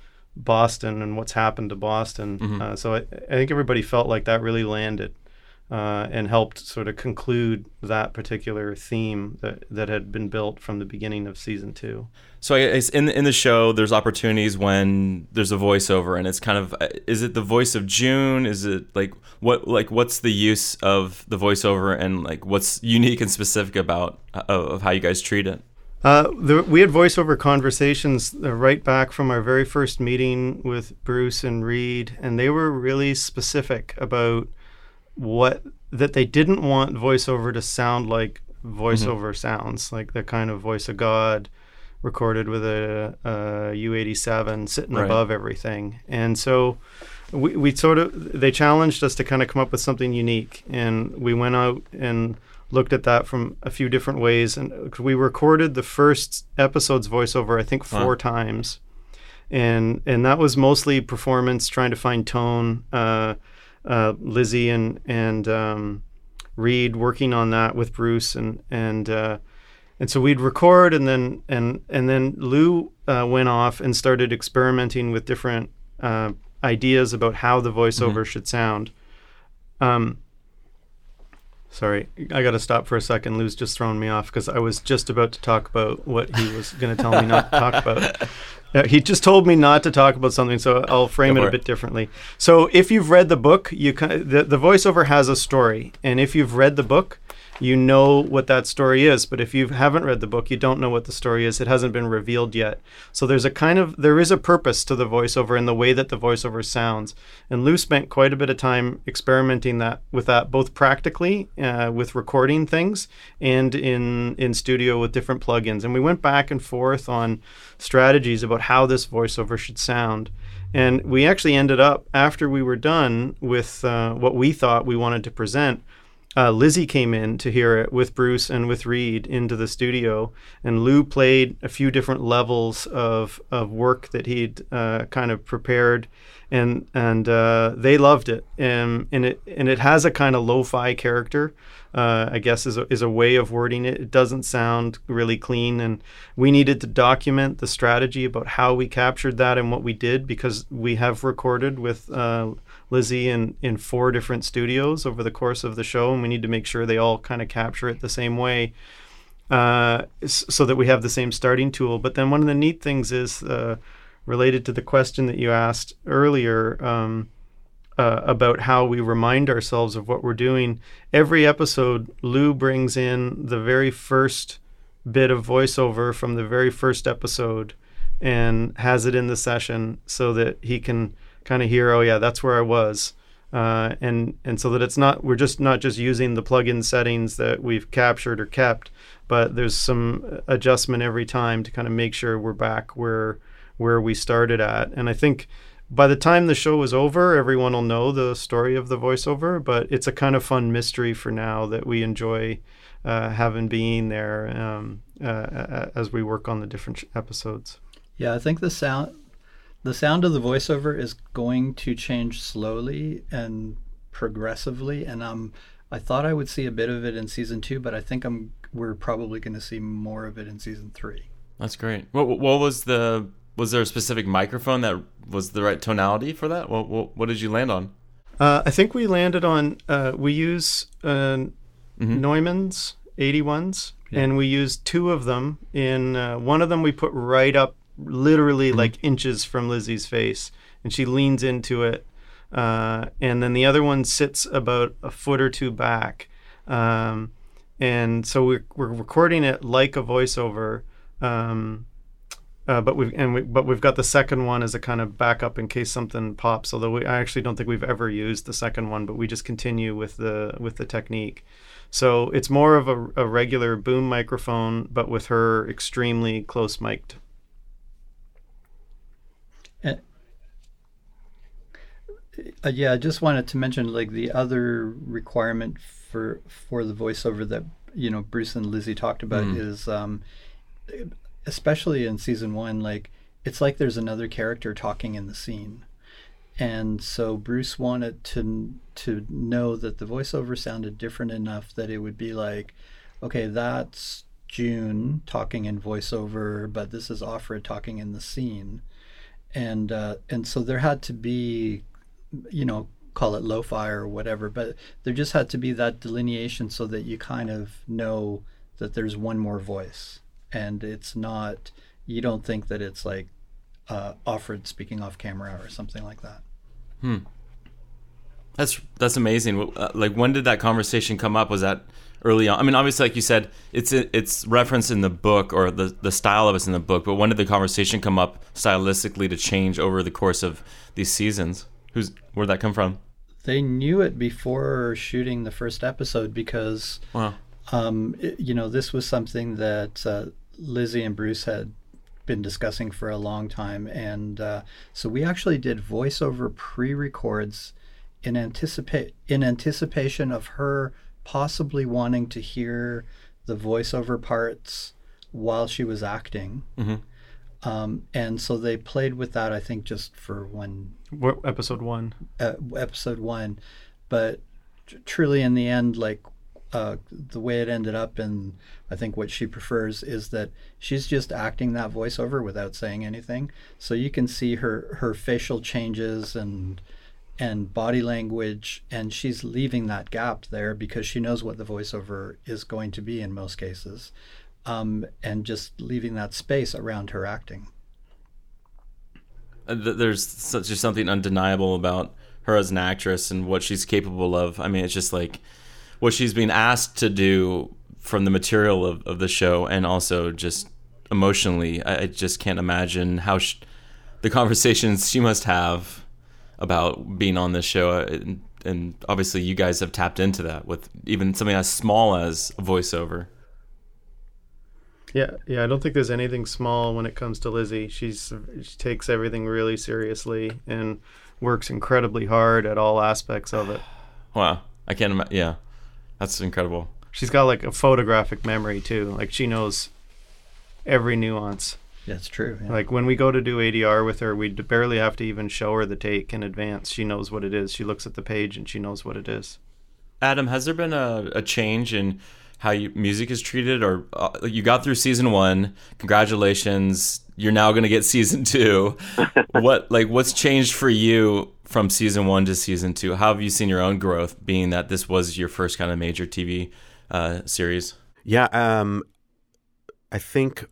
E: Boston and what's happened to Boston.
A: Mhm.
E: Uh, so I, I think everybody felt like that really landed uh, and helped sort of conclude that particular theme that, that had been built from the beginning of season two.
A: So in in the show, there's opportunities when there's a voiceover, and it's kind of uh, is it the voice of June? Is it like what like what's the use of the voiceover, and like what's unique and specific about uh, of how you guys treat it?
E: Uh, the, we had voiceover conversations uh, right back from our very first meeting with Bruce and Reed, and they were really specific about what that they didn't want voiceover to sound like voiceover sounds, like the kind of voice of God recorded with a, a U87 sitting
A: Right.
E: above everything. And so we, we sort of they challenged us to kind of come up with something unique, and we went out and looked at that from a few different ways, and we recorded the first episode's voiceover I think four times, and and that was mostly performance, trying to find tone. Uh, uh, Lizzie and and um, Reed working on that with Bruce and and uh, and so we'd record and then and and then Lou uh, went off and started experimenting with different uh, ideas about how the voiceover mm-hmm. should sound. Um, sorry, I got to stop for a second. Lou's just thrown me off because I was just about to talk about what he was going to tell me not to talk about. Uh, he just told me not to talk about something, so I'll frame it a bit differently. So, if you've read the book, you the the voiceover has a story, and if you've read the book, you know what that story is. But if you haven't read the book, you don't know what the story is. It hasn't been revealed yet. So there's a kind of there is a purpose to the voiceover and the way that the voiceover sounds. And Lou spent quite a bit of time experimenting that with that, both practically uh, with recording things and in in studio with different plugins. And we went back and forth on strategies about how this voiceover should sound. And we actually ended up after we were done with uh, what we thought we wanted to present uh, Lizzie came in to hear it with Bruce and with Reed into the studio, and Lou played a few different levels of, of work that he'd uh, kind of prepared, and and uh, they loved it, and and it and it has a kind of lo-fi character, uh, I guess is a, is a way of wording it. It doesn't sound really clean, and we needed to document the strategy about how we captured that and what we did because we have recorded with uh, Lizzie in, in four different studios over the course of the show, and we need to make sure they all kind of capture it the same way uh, so that we have the same starting tool. But then one of the neat things is uh, related to the question that you asked earlier um, uh, about how we remind ourselves of what we're doing. Every episode, Lou brings in the very first bit of voiceover from the very first episode and has it in the session so that he can kind of hear, oh yeah, that's where I was. Uh, and and so that it's not we're just not just using the plugin settings that we've captured or kept, but there's some adjustment every time to kind of make sure we're back where where we started at. And I think by the time the show is over, everyone will know the story of the voiceover. But it's a kind of fun mystery for now that we enjoy uh, having being there um, uh, as we work on the different episodes.
D: Yeah, I think the sound the sound of the voiceover is going to change slowly and progressively and um I thought I would see a bit of it in season 2 but I think I'm we're probably going to see more of it in season 3.
A: That's great. What what was the was there a specific microphone that was the right tonality for that? What what, what did you land on?
E: Uh, I think we landed on uh, we use uh, mm-hmm. Neumann's 81s yeah. and we used two of them in uh, one of them we put right up literally mm-hmm. like inches from Lizzie's face, and she leans into it. Uh, and then the other one sits about a foot or two back. Um, and so we're, we're recording it like a voiceover. Um, uh, but we've and we, but we've got the second one as a kind of backup in case something pops. Although we, I actually don't think we've ever used the second one, but we just continue with the with the technique. So it's more of a, a regular boom microphone, but with her extremely close mic'd.
D: Uh, yeah, I just wanted to mention like the other requirement for for the voiceover that you know Bruce and Lizzie talked about mm. is um, especially in season one, like it's like there's another character talking in the scene, and so Bruce wanted to to know that the voiceover sounded different enough that it would be like, okay, that's June talking in voiceover, but this is Offred talking in the scene, and uh, and so there had to be you know, call it lo-fi or whatever, but there just had to be that delineation so that you kind of know that there's one more voice and it's not you don't think that it's like uh, Offred speaking off camera or something like that.
A: Hmm. That's that's amazing. Uh, like when did that conversation come up? Was that early on? I mean, obviously, like you said, it's it's referenced in the book or the the style of it's in the book. But when did the conversation come up stylistically to change over the course of these seasons? Who's where'd that come from?
D: They knew it before shooting the first episode because, wow. um, it, you know, this was something that uh, Lizzie and Bruce had been discussing for a long time, and uh, so we actually did voiceover pre-records in anticipate in anticipation of her possibly wanting to hear the voiceover parts while she was acting.
A: Mm-hmm.
D: Um, and so they played with that, I think, just for one
E: What, episode one.
D: uh, episode one, but tr- truly in the end, like uh, the way it ended up, and I think what she prefers is that she's just acting that voiceover without saying anything, so you can see her her facial changes and and body language, and she's leaving that gap there because she knows what the voiceover is going to be in most cases, um, and just leaving that space around her acting.
A: There's such just something undeniable about her as an actress and what she's capable of. I mean, it's just like what she's being asked to do from the material of, of the show and also just emotionally. I, I just can't imagine how sh- the conversations she must have about being on this show. uh, And, and obviously, you guys have tapped into that with even something as small as a voiceover.
E: Yeah, yeah. I don't think there's anything small when it comes to Lizzie. She's she takes everything really seriously and works incredibly hard at all aspects of it.
A: Wow. I can't imagine. Yeah. That's incredible.
E: She's got like a photographic memory too. Like she knows every nuance.
D: That's true. yeah.
E: Like when we go to do ADR with her, we barely have to even show her the take in advance. She knows what it is. She looks at the page and she knows what it is.
A: Adam, has there been a, a change in how you, music is treated, or uh, you got through season one? Congratulations, you're now going to get season two. what like what's changed for you from season one to season two? How have you seen your own growth, being that this was your first kind of major TV uh, series?
F: Yeah, um, I think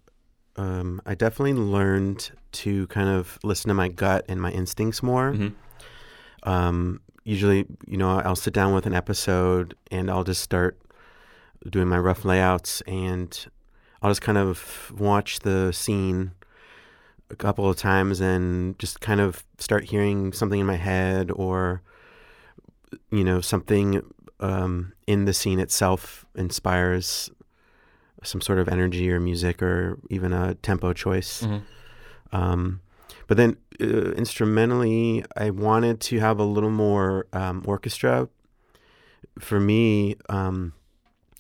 F: um, I definitely learned to kind of listen to my gut and my instincts more.
A: Mhm.
F: Um, usually, you know, I'll sit down with an episode and I'll just start doing my rough layouts and I'll just kind of watch the scene a couple of times and just kind of start hearing something in my head or you know something um, in the scene itself inspires some sort of energy or music or even a tempo choice.
A: Mhm.
F: Um, but then uh, instrumentally, I wanted to have a little more um, orchestra. For me, um,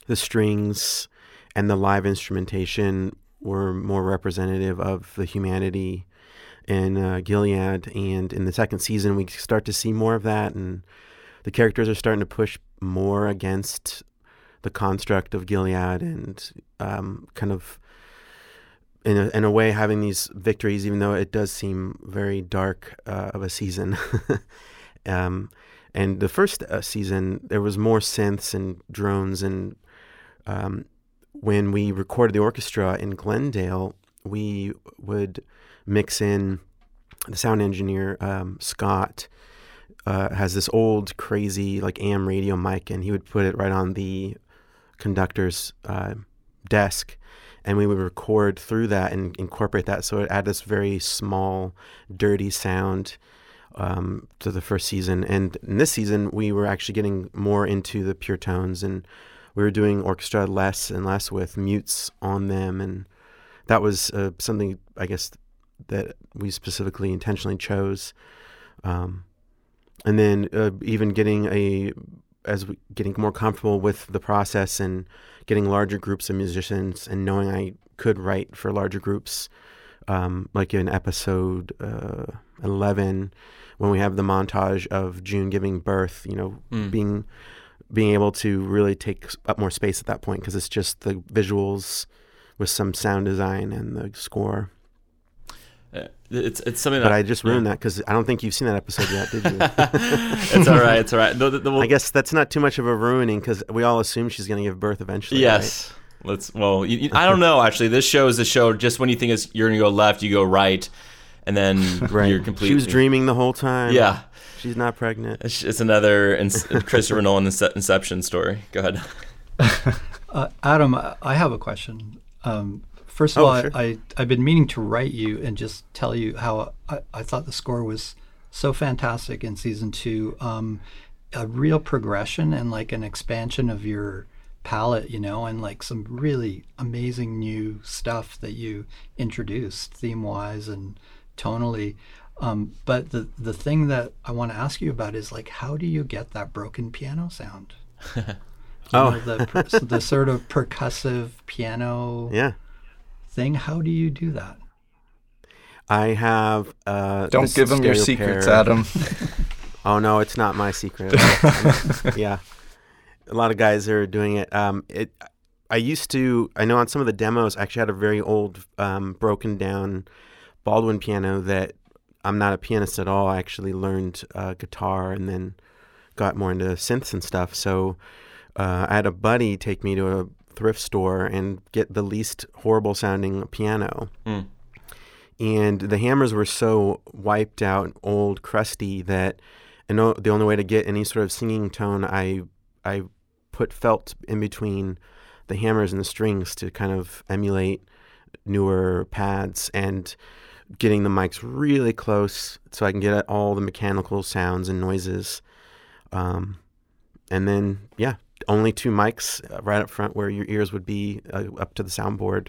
F: the strings and the live instrumentation were more representative of the humanity in uh, Gilead. And in the second season, we start to see more of that, and the characters are starting to push more against the construct of Gilead and um, kind of in a, in a way having these victories, even though it does seem very dark uh, of a season. um, and the first uh, season, there was more synths and drones. And um, when we recorded the orchestra in Glendale, we would mix in the sound engineer, um, Scott, uh, has this old crazy like AM radio mic, and he would put it right on the conductor's uh, desk, and we would record through that and incorporate that. So it added this very small, dirty sound um, to the first season. And in this season, we were actually getting more into the pure tones, and we were doing orchestra less and less with mutes on them, and that was uh, something I guess that we specifically intentionally chose. Um, and then uh, even getting a as we getting more comfortable with the process and getting larger groups of musicians and knowing I could write for larger groups, um, like in episode uh, eleven, when we have the montage of June giving birth, you know,
A: Mm.
F: being being able to really take up more space at that point because it's just the visuals with some sound design and the score.
A: Uh, It's it's something
F: But I just ruined that because I don't think you've seen that episode yet, did you?
A: it's all right. It's all right. The- the- the-
F: I guess that's not too much of a ruining because we all assume she's going to give birth eventually.
A: Yes. Let's. Well, you, you- I don't know. Actually, this show is a show. Just when you think it's, you're gonna go left, you go right, and then
F: right? right.
A: you're completely.
F: She was dreaming the whole time.
A: Yeah,
F: She's not pregnant.
A: it's, it's another in, Christopher Nolan Inception story. Go ahead.
D: Uh, Adam, I I have a question. Um, first of
F: Oh,
D: all, I,
F: sure.
D: I, I've been meaning to write you and just tell you how I, I thought the score was so fantastic in season two. Um, a real progression and like an expansion of your palette, you know, and like some really amazing new stuff that you introduced theme wise and tonally. Um, but the the thing that I want to ask you about is like, how do you get that broken piano sound? You
F: Oh.
D: know, the per- the sort of percussive piano
F: Yeah.
D: thing. How do you do that?
F: I have. Uh,
G: Don't give them your secrets,
F: pair-
G: Adam.
F: Oh no, it's not my secret. yeah, a lot of guys are doing it. Um, it. I used to. I know on some of the demos, I actually had a very old, um, broken down Baldwin piano that I'm not a pianist at all. I actually learned uh, guitar and then got more into synths and stuff. So uh, I had a buddy take me to a thrift store and get the least horrible sounding piano.
A: Hmm.
F: And the hammers were so wiped out, old, crusty that I know the only way to get any sort of singing tone, I I put felt in between the hammers and the strings to kind of emulate newer pads and getting the mics really close so I can get at all the mechanical sounds and noises. Um, and then yeah, only two mics uh, right up front where your ears would be uh, up to the soundboard.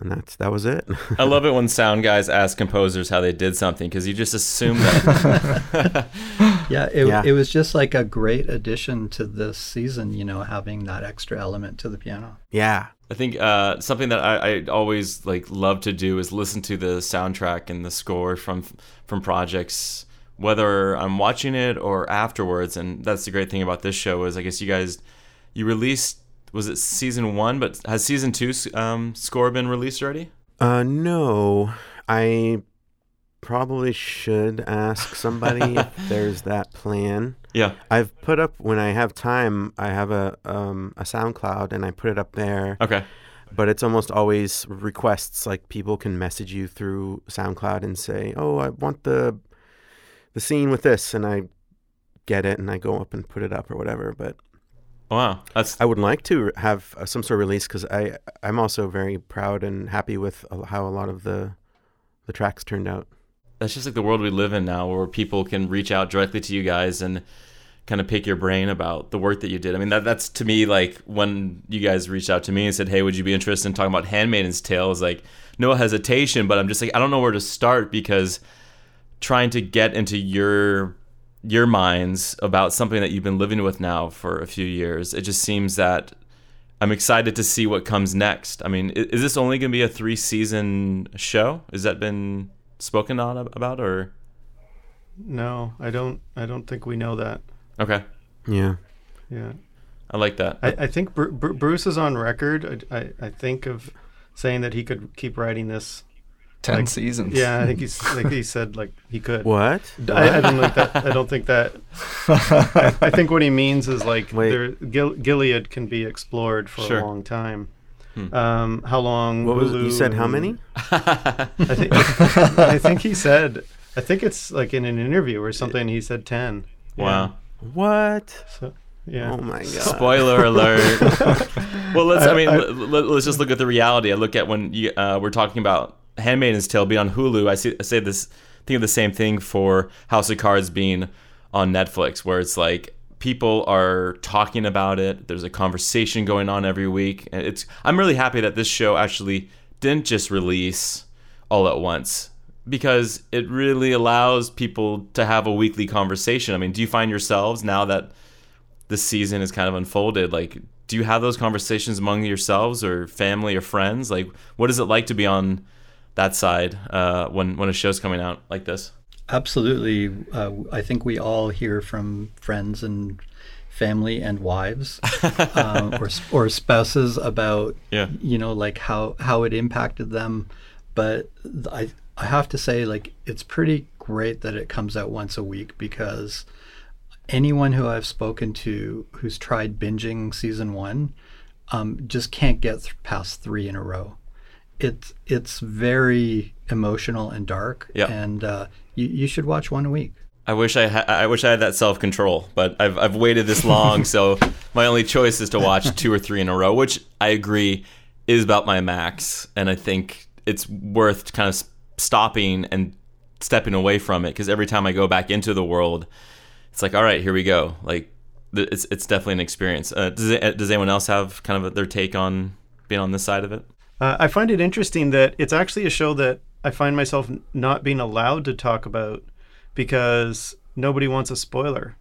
F: And that's that was it.
A: I love it when sound guys ask composers how they did something because you just assume that.
D: Yeah it,
F: Yeah.
D: it was just like a great addition to this season. You know, having that extra element to the piano.
F: yeah.
A: I think uh, something that I, I always like love to do is listen to the soundtrack and the score from from projects, whether I'm watching it or afterwards. And that's the great thing about this show is I guess you guys you released was it season one, but has season two um, score been released already?
F: Uh, no, I probably should ask somebody if there's that plan.
A: Yeah.
F: I've put up when I have time. I have a um a SoundCloud and I put it up there.
A: Okay.
F: But it's almost always requests. Like people can message you through SoundCloud and say, "Oh, I want the the scene with this," and I get it and I go up and put it up or whatever. But
A: Wow. That's
F: I would like to have uh, some sort of release because I I'm also very proud and happy with how a lot of the the tracks turned out.
A: That's just like the world we live in now where people can reach out directly to you guys and kind of pick your brain about the work that you did. I mean, that, that's to me like when you guys reached out to me and said, Hey, would you be interested in talking about Handmaiden's Tale? Is like no hesitation, but I'm just like, I don't know where to start because trying to get into your your minds about something that you've been living with now for a few years, it just seems that I'm excited to see what comes next. I mean, is this only going to be a three season show? Has that been spoken on ab- about or
E: No, I don't. I don't think we know that.
A: okay?
F: Yeah.
E: Yeah,
A: I like that.
E: I, I think Bru- Bru- Bruce is on record. I, I, I think of saying that he could keep writing this.
G: Ten
E: Like,
G: seasons.
E: Yeah, I think he's like he said like he could.
F: What?
E: I, I don't like that. I don't think that. I, I think what he means is like
F: Wait.
E: there, Gil- Gilead can be explored for
A: Sure.
E: a long time.
A: Hmm.
E: Um, how long?
F: What was it? You said how many?
E: I think I think he said. I think it's like in an interview or something. He said ten.
A: wow.
F: What?
E: So yeah.
F: Oh my god.
A: Spoiler alert. well, let's. I mean,
E: I-
A: let, us just look at the reality. I look at when you, uh, we're talking about Handmaid's Tale* being on Hulu. I see. I say this. Think of the same thing for *House of Cards* being on Netflix, where it's like people are talking about it. There's a conversation going on every week, and it's. I'm really happy that this show actually didn't just release all at once because it really allows people to have a weekly conversation. I mean, do you find yourselves now that the season is kind of unfolded like do you have those conversations among yourselves or family or friends like what is it like to be on that side uh, when when a show's coming out like this
D: Absolutely. Uh, I think we all hear from friends and family and wives um, or, or spouses about,
A: Yeah.
D: you know, like how, how it impacted them. But I, I have to say, like, it's pretty great that it comes out once a week because anyone who I've spoken to who's tried binging season one um, just can't get th- past three in a row. It's it's very emotional and dark,
A: Yeah.
D: and uh, you you should watch one a week.
A: I wish I ha- I wish I had that self control, but I've I've waited this long, so my only choice is to watch two or three in a row, which I agree is about my max, and I think it's worth kind of stopping and stepping away from it because every time I go back into the world, it's like all right, here we go. Like it's it's definitely an experience. Uh, does it, does anyone else have kind of their take on being on this side of it?
E: Uh, I find it interesting that it's actually a show that I find myself not being allowed to talk about because nobody wants a spoiler.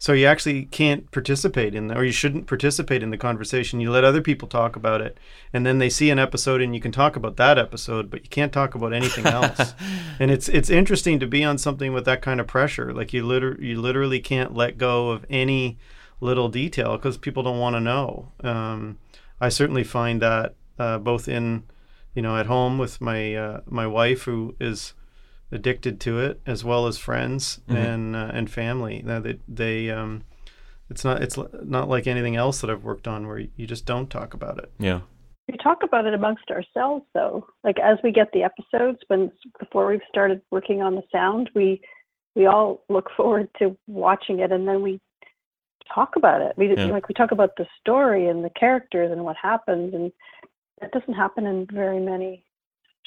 E: So you actually can't participate in the, or you shouldn't participate in the conversation. You let other people talk about it, and then they see an episode, and you can talk about that episode, but you can't talk about anything else. and it's it's interesting to be on something with that kind of pressure. Like you liter- you literally can't let go of any little detail because people don't want to know. Um, I certainly find that uh, both in you know at home with my uh, my wife who is addicted to it, as well as friends mm-hmm. and uh, and family. Now they they um, it's not it's not like anything else that I've worked on where you just don't talk about it.
A: Yeah.
B: We talk about it amongst ourselves though. Like as we get the episodes, when before we've started working on the sound, we we all look forward to watching it, and then we talk about it. We yeah. like we talk about the story and the characters and what happens, and that doesn't happen in very many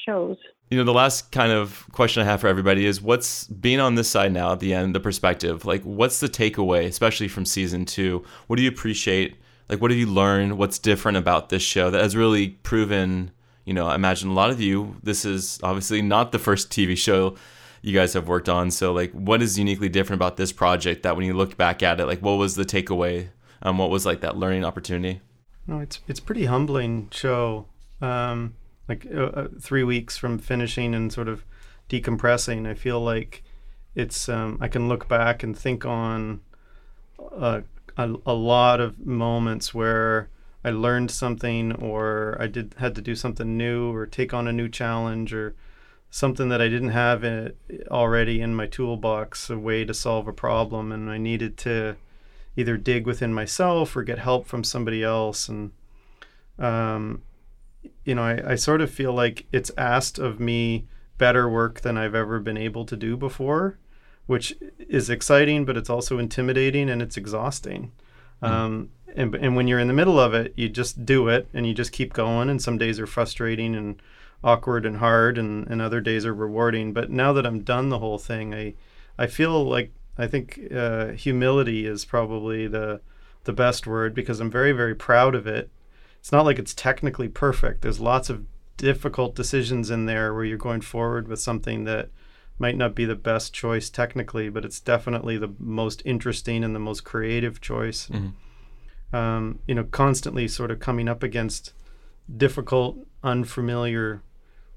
B: shows.
A: You know, the last kind of question I have for everybody is what's being on this side now at the end, the perspective, like what's the takeaway, especially from season two? What do you appreciate? Like, what have you learned? What's different about this show that has really proven, you know, I imagine a lot of you, this is obviously not the first TV show you guys have worked on. So, like, what is uniquely different about this project that when you look back at it, like, what was the takeaway? Um, what was like that learning opportunity?
E: No, it's it's pretty humbling show. Um, like uh, uh, three weeks from finishing and sort of decompressing, I feel like it's um, I can look back and think on uh, a, a lot of moments where I learned something or I did had to do something new or take on a new challenge or something that I didn't have in, already in my toolbox, a way to solve a problem, and I needed to either dig within myself or get help from somebody else. And um, you know, I, I sort of feel like it's asked of me better work than I've ever been able to do before, which is exciting, but it's also intimidating and it's exhausting. Mm. Um, and, and when you're in the middle of it, you just do it and you just keep going. And some days are frustrating and awkward and hard, and, and other days are rewarding. But now that I'm done the whole thing, I I feel like I think uh, humility is probably the the best word because I'm very very proud of it it's not like it's technically perfect. There's lots of difficult decisions in there where you're going forward with something that might not be the best choice technically, but it's definitely the most interesting and the most creative choice. Mm-hmm. Um, you know, constantly sort of coming up against difficult, unfamiliar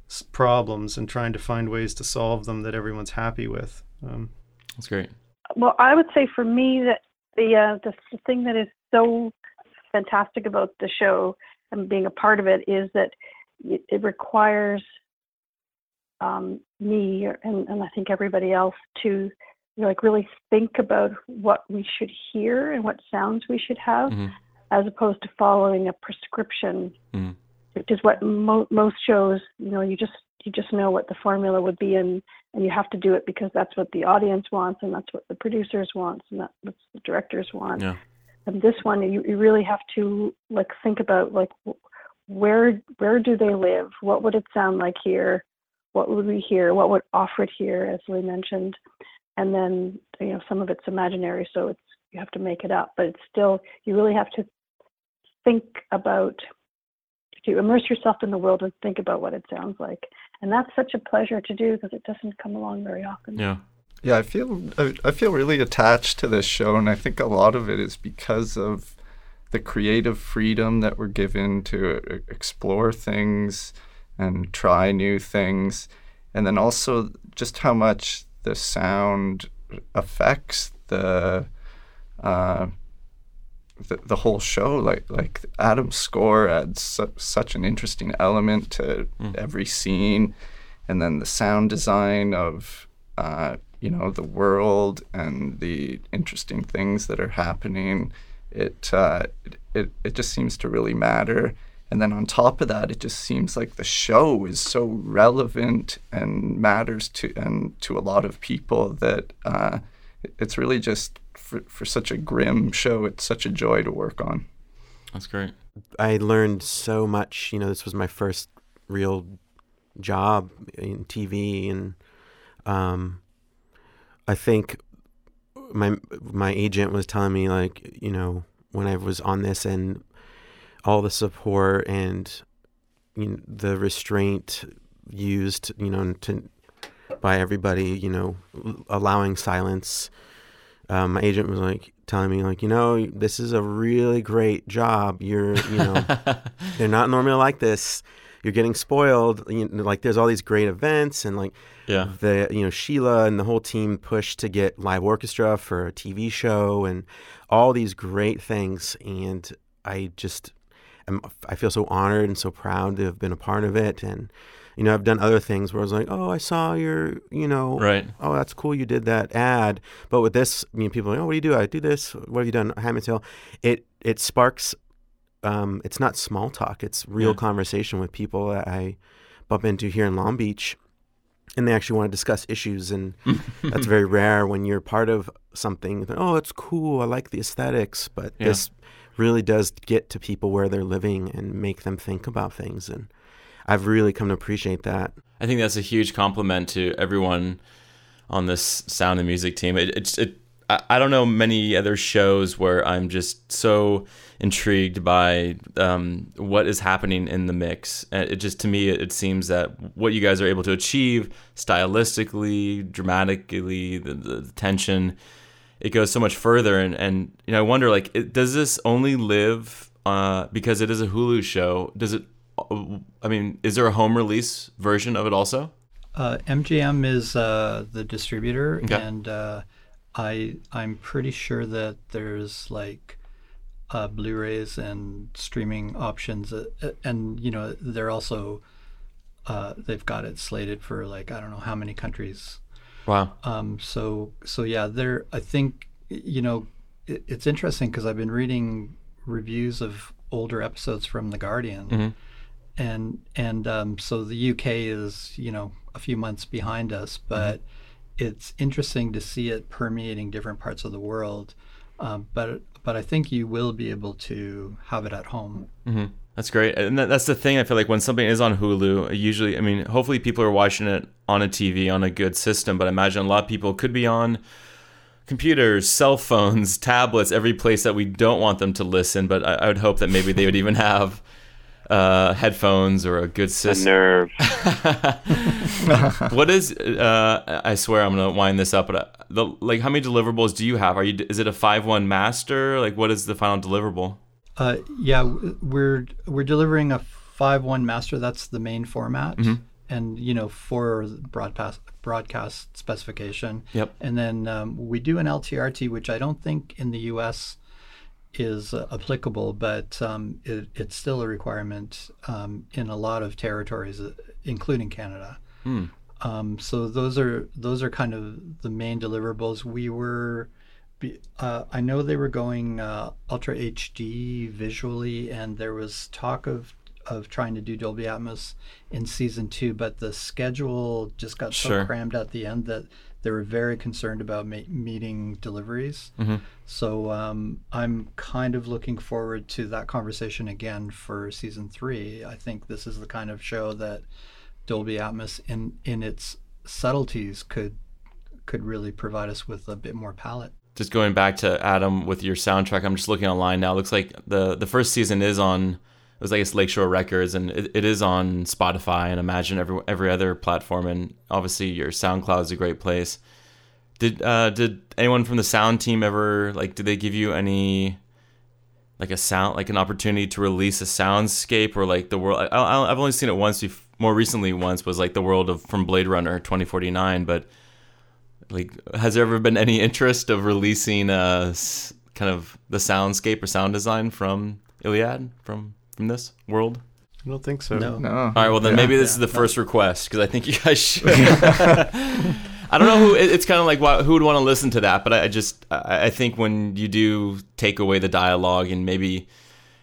E: s- problems and trying to find ways to solve them that everyone's happy with. Um,
A: That's great.
B: Well, I would say for me that the uh, the, the thing that is so fantastic about the show and being a part of it is that it requires um, me and, and I think everybody else to you know, like really think about what we should hear and what sounds we should have, mm-hmm. as opposed to following a prescription, mm-hmm. which is what mo- most shows. You know, you just you just know what the formula would be, and and you have to do it because that's what the audience wants, and that's what the producers want, and that's what the directors want. Yeah. And this one you, you really have to like think about like where where do they live? What would it sound like here? What would we hear? What would offer it here as we mentioned? And then you know some of it's imaginary so it's you have to make it up but it's still you really have to think about to immerse yourself in the world and think about what it sounds like. And that's such a pleasure to do because it doesn't come along very often.
A: Yeah.
G: Yeah, I feel I, I feel really attached to this show, and I think a lot of it is because of the creative freedom that we're given to uh, explore things and try new things, and then also just how much the sound affects the uh, the, the whole show. Like like Adam's score adds su- such an interesting element to mm. every scene, and then the sound design of uh, you know the world and the interesting things that are happening it uh, it, it just seems to really matter and then on top of that it just seems like the show is so relevant and matters to and to a lot of people that uh, it's really just for, for such a grim show it's such a joy to work on.
A: That's great.
F: I learned so much you know this was my first real job in tv and um, I think my my agent was telling me like you know when I was on this and all the support and you know, the restraint used you know to by everybody you know allowing silence um, my agent was like telling me like, you know, this is a really great job. You're, you know, they're not normally like this. You're getting spoiled. You know, like there's all these great events and like
A: Yeah.
F: the you know Sheila and the whole team pushed to get live orchestra for a TV show and all these great things. And I just I feel so honored and so proud to have been a part of it. And you know, I've done other things where I was like, oh, I saw your, you know,
A: Right.
F: oh, that's cool, you did that ad. But with this, I mean, people are like, oh, what do you do? I do this. What have you done? Handmaid's Tale. It it sparks. Um, it's not small talk. It's real
A: Yeah.
F: conversation with people that I bump into here in Long Beach, and they actually want to discuss issues, and that's very rare when you're part of something. Oh, it's cool. I like the aesthetics, but
A: Yeah.
F: this really does get to people where they're living and make them think about things, and I've really come to appreciate that.
A: I think that's a huge compliment to everyone on this sound and music team. It, it's it. I, don't know many other shows where I'm just so intrigued by um, what is happening in the mix. It just to me, it, seems that what you guys are able to achieve stylistically, dramatically, the, the, the tension, it goes so much further. And and you know, I wonder like, it, does this only live uh, because it is a Hulu show? Does it? I mean, is there a home release version of it also?
D: Uh, MGM is uh, the distributor,
A: Okay.
D: and uh, I I'm pretty sure that there's like uh, Blu-rays and streaming options, uh, and you know they're also uh, they've got it slated for like I don't know how many countries.
A: Wow.
D: Um, so so yeah, there I think you know it, it's interesting because I've been reading reviews of older episodes from The Guardian,
A: Mhm.
D: And and um, so the UK is you know a few months behind us, but it's interesting to see it permeating different parts of the world. Um, but but I think you will be able to have it at home.
A: hmm That's great, and that, that's the thing. I feel like when something is on Hulu, usually, I mean, hopefully people are watching it on a TV on a good system. But I imagine a lot of people could be on computers, cell phones, tablets, every place that we don't want them to listen. But I, I would hope that maybe they would even have uh, headphones or a good
H: The
A: system.
H: nerve.
A: what is? Uh, I swear I'm gonna wind this up. But uh, the like, how many deliverables do you have? Are you? Is it a five one master? Like, what is the final deliverable?
D: Uh, yeah, we're we're delivering a five one master. That's the main format, and you know for broadcast broadcast specification.
A: Yep.
D: And then um, we do an LTRT, which I don't think in the U.S. is applicable, but um, it, it's still a requirement um, in a lot of territories, uh, including Canada.
A: Hmm.
D: Um, so those are those are kind of the main deliverables. We were, uh, I know they were going uh, Ultra HD visually, and there was talk of of trying to do Dolby Atmos in season two, but the schedule just got
A: Sure.
D: so crammed at the end that they were very concerned about ma- meeting deliveries.
A: Mhm.
D: So um, I'm kind of looking forward to that conversation again for season three. I think this is the kind of show that Dolby Atmos in in its subtleties could could really provide us with a bit more palette.
A: just going back to Adam with your soundtrack, I'm just looking online now. It looks like the the first season is on. It was I guess Lakeshore Records, and it, it is on Spotify and Imagine every every other platform. And obviously, your SoundCloud is a great place. Did uh, did anyone from the sound team ever like? Did they give you any like a sound like an opportunity to release a soundscape or like the world? I, I've only seen it once. bef- More recently, once was like the world of from Blade Runner 2049, but like has there ever been any interest of releasing uh kind of the soundscape or sound design from Gilead from from this world
E: I don't think so.
D: No.
G: No.
A: all right well then
G: Yeah.
A: maybe this is the first request because i think you guys should i don't know who it's kind of like why, who would want to listen to that but i, I just I, I think when you do take away the dialogue and maybe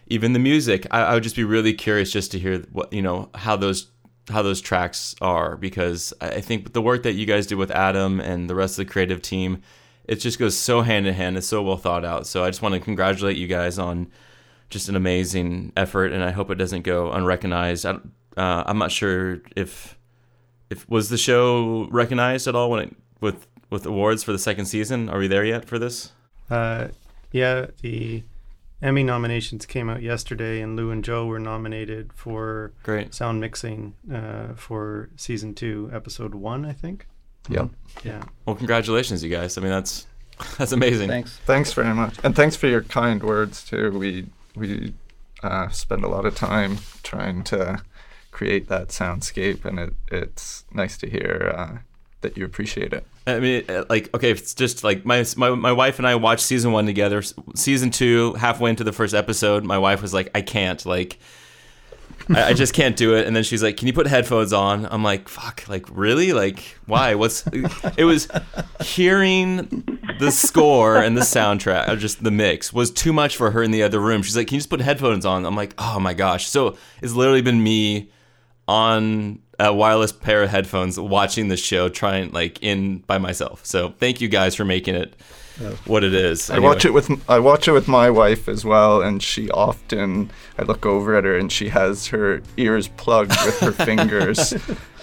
A: even the music I, I would just be really curious just to hear what you know how those how those tracks are because I I think the work that you guys did with Adam and the rest of the creative team, it just goes so hand in hand. It's so well thought out. So I just want to congratulate you guys on just an amazing effort, and I hope it doesn't go unrecognized. I, uh, I'm not sure if if was the show recognized at all when it with with awards for the second season. Are we there yet for this?
E: Uh, yeah, the Emmy nominations came out yesterday, and Lou and Joe were nominated for
A: Great.
E: sound mixing uh, for season two, episode one, I think.
G: Yep.
E: Yeah.
A: Well, congratulations, you guys. I mean, that's That's amazing.
D: Thanks.
G: Thanks very much, and thanks for your kind words too. We we uh, spend a lot of time trying to create that soundscape, and it it's nice to hear uh, that you appreciate it.
A: I mean, uh, like, okay, it's just like my, my my wife and I watched season one together. Season two, halfway into the first episode, my wife was like, "I can't, like, I, I just can't do it." And then she's like, "Can you put headphones on?" I'm like, "Fuck, like, really? Like, why? What's?" It was hearing the score and the soundtrack, or just the mix, was too much for her in the other room. She's like, "Can you just put headphones on?" I'm like, "Oh my gosh!" So it's literally been me on a wireless pair of headphones watching the show trying like in by myself so thank you guys for making it what it is
G: I watch it with I watch it with my wife as well, and she often I look over at her and she has her ears plugged with her fingers,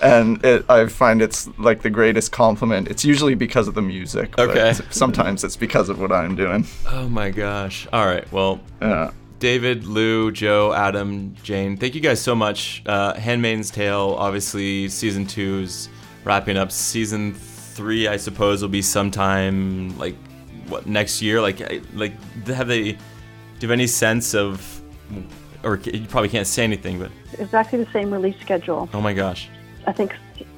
G: and it, I find it's like the greatest compliment. It's usually because of the music. but
A: Okay.
G: sometimes it's because of what I'm doing.
A: oh my gosh all right well
G: Yeah.
A: david lou joe adam jane thank you guys so much uh handmaid's tale obviously season two's wrapping up season three i suppose will be sometime like what next year like like have they do you have any sense of or you probably can't say anything but
B: Exactly the same release schedule.
A: oh my gosh
B: I think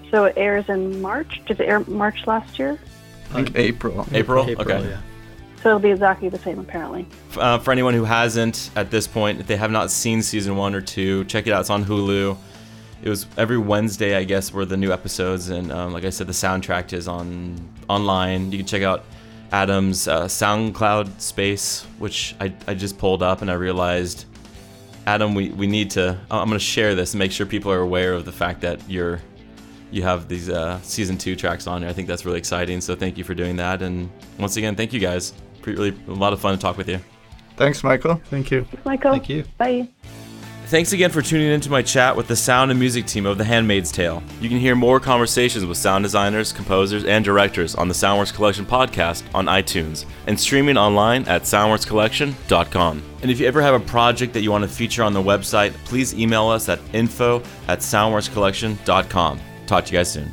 B: so. It airs in March. Did it air March last year?
G: I think April.
A: april, okay
D: yeah.
B: So it'll be exactly the same, apparently.
A: uh, for anyone who hasn't at this point, if they have not seen season one or two, check it out. It's on Hulu. It was every Wednesday, I guess, were the new episodes, and um, like I said, the soundtrack is on online. You can check out Adam's uh, SoundCloud space, which I, I just pulled up, and I realized, Adam, we, we need to. I'm gonna share this and make sure people are aware of the fact that you're you have these uh, season two tracks on there. I think that's really exciting. So thank you for doing that, and once again, thank you guys. Pre- Really a lot of fun to talk with you.
G: Thanks, Michael.
E: Thank you.
B: Thanks, Michael.
D: Thank you.
B: Bye.
A: Thanks again for tuning into my chat with the sound and music team of The Handmaid's Tale. You can hear more conversations with sound designers, composers, and directors on the Soundworks Collection podcast on iTunes and streaming online at soundworkscollection.com. And if you ever have a project that you want to feature on the website, please email us at info at soundworkscollection.com. Talk to you guys soon.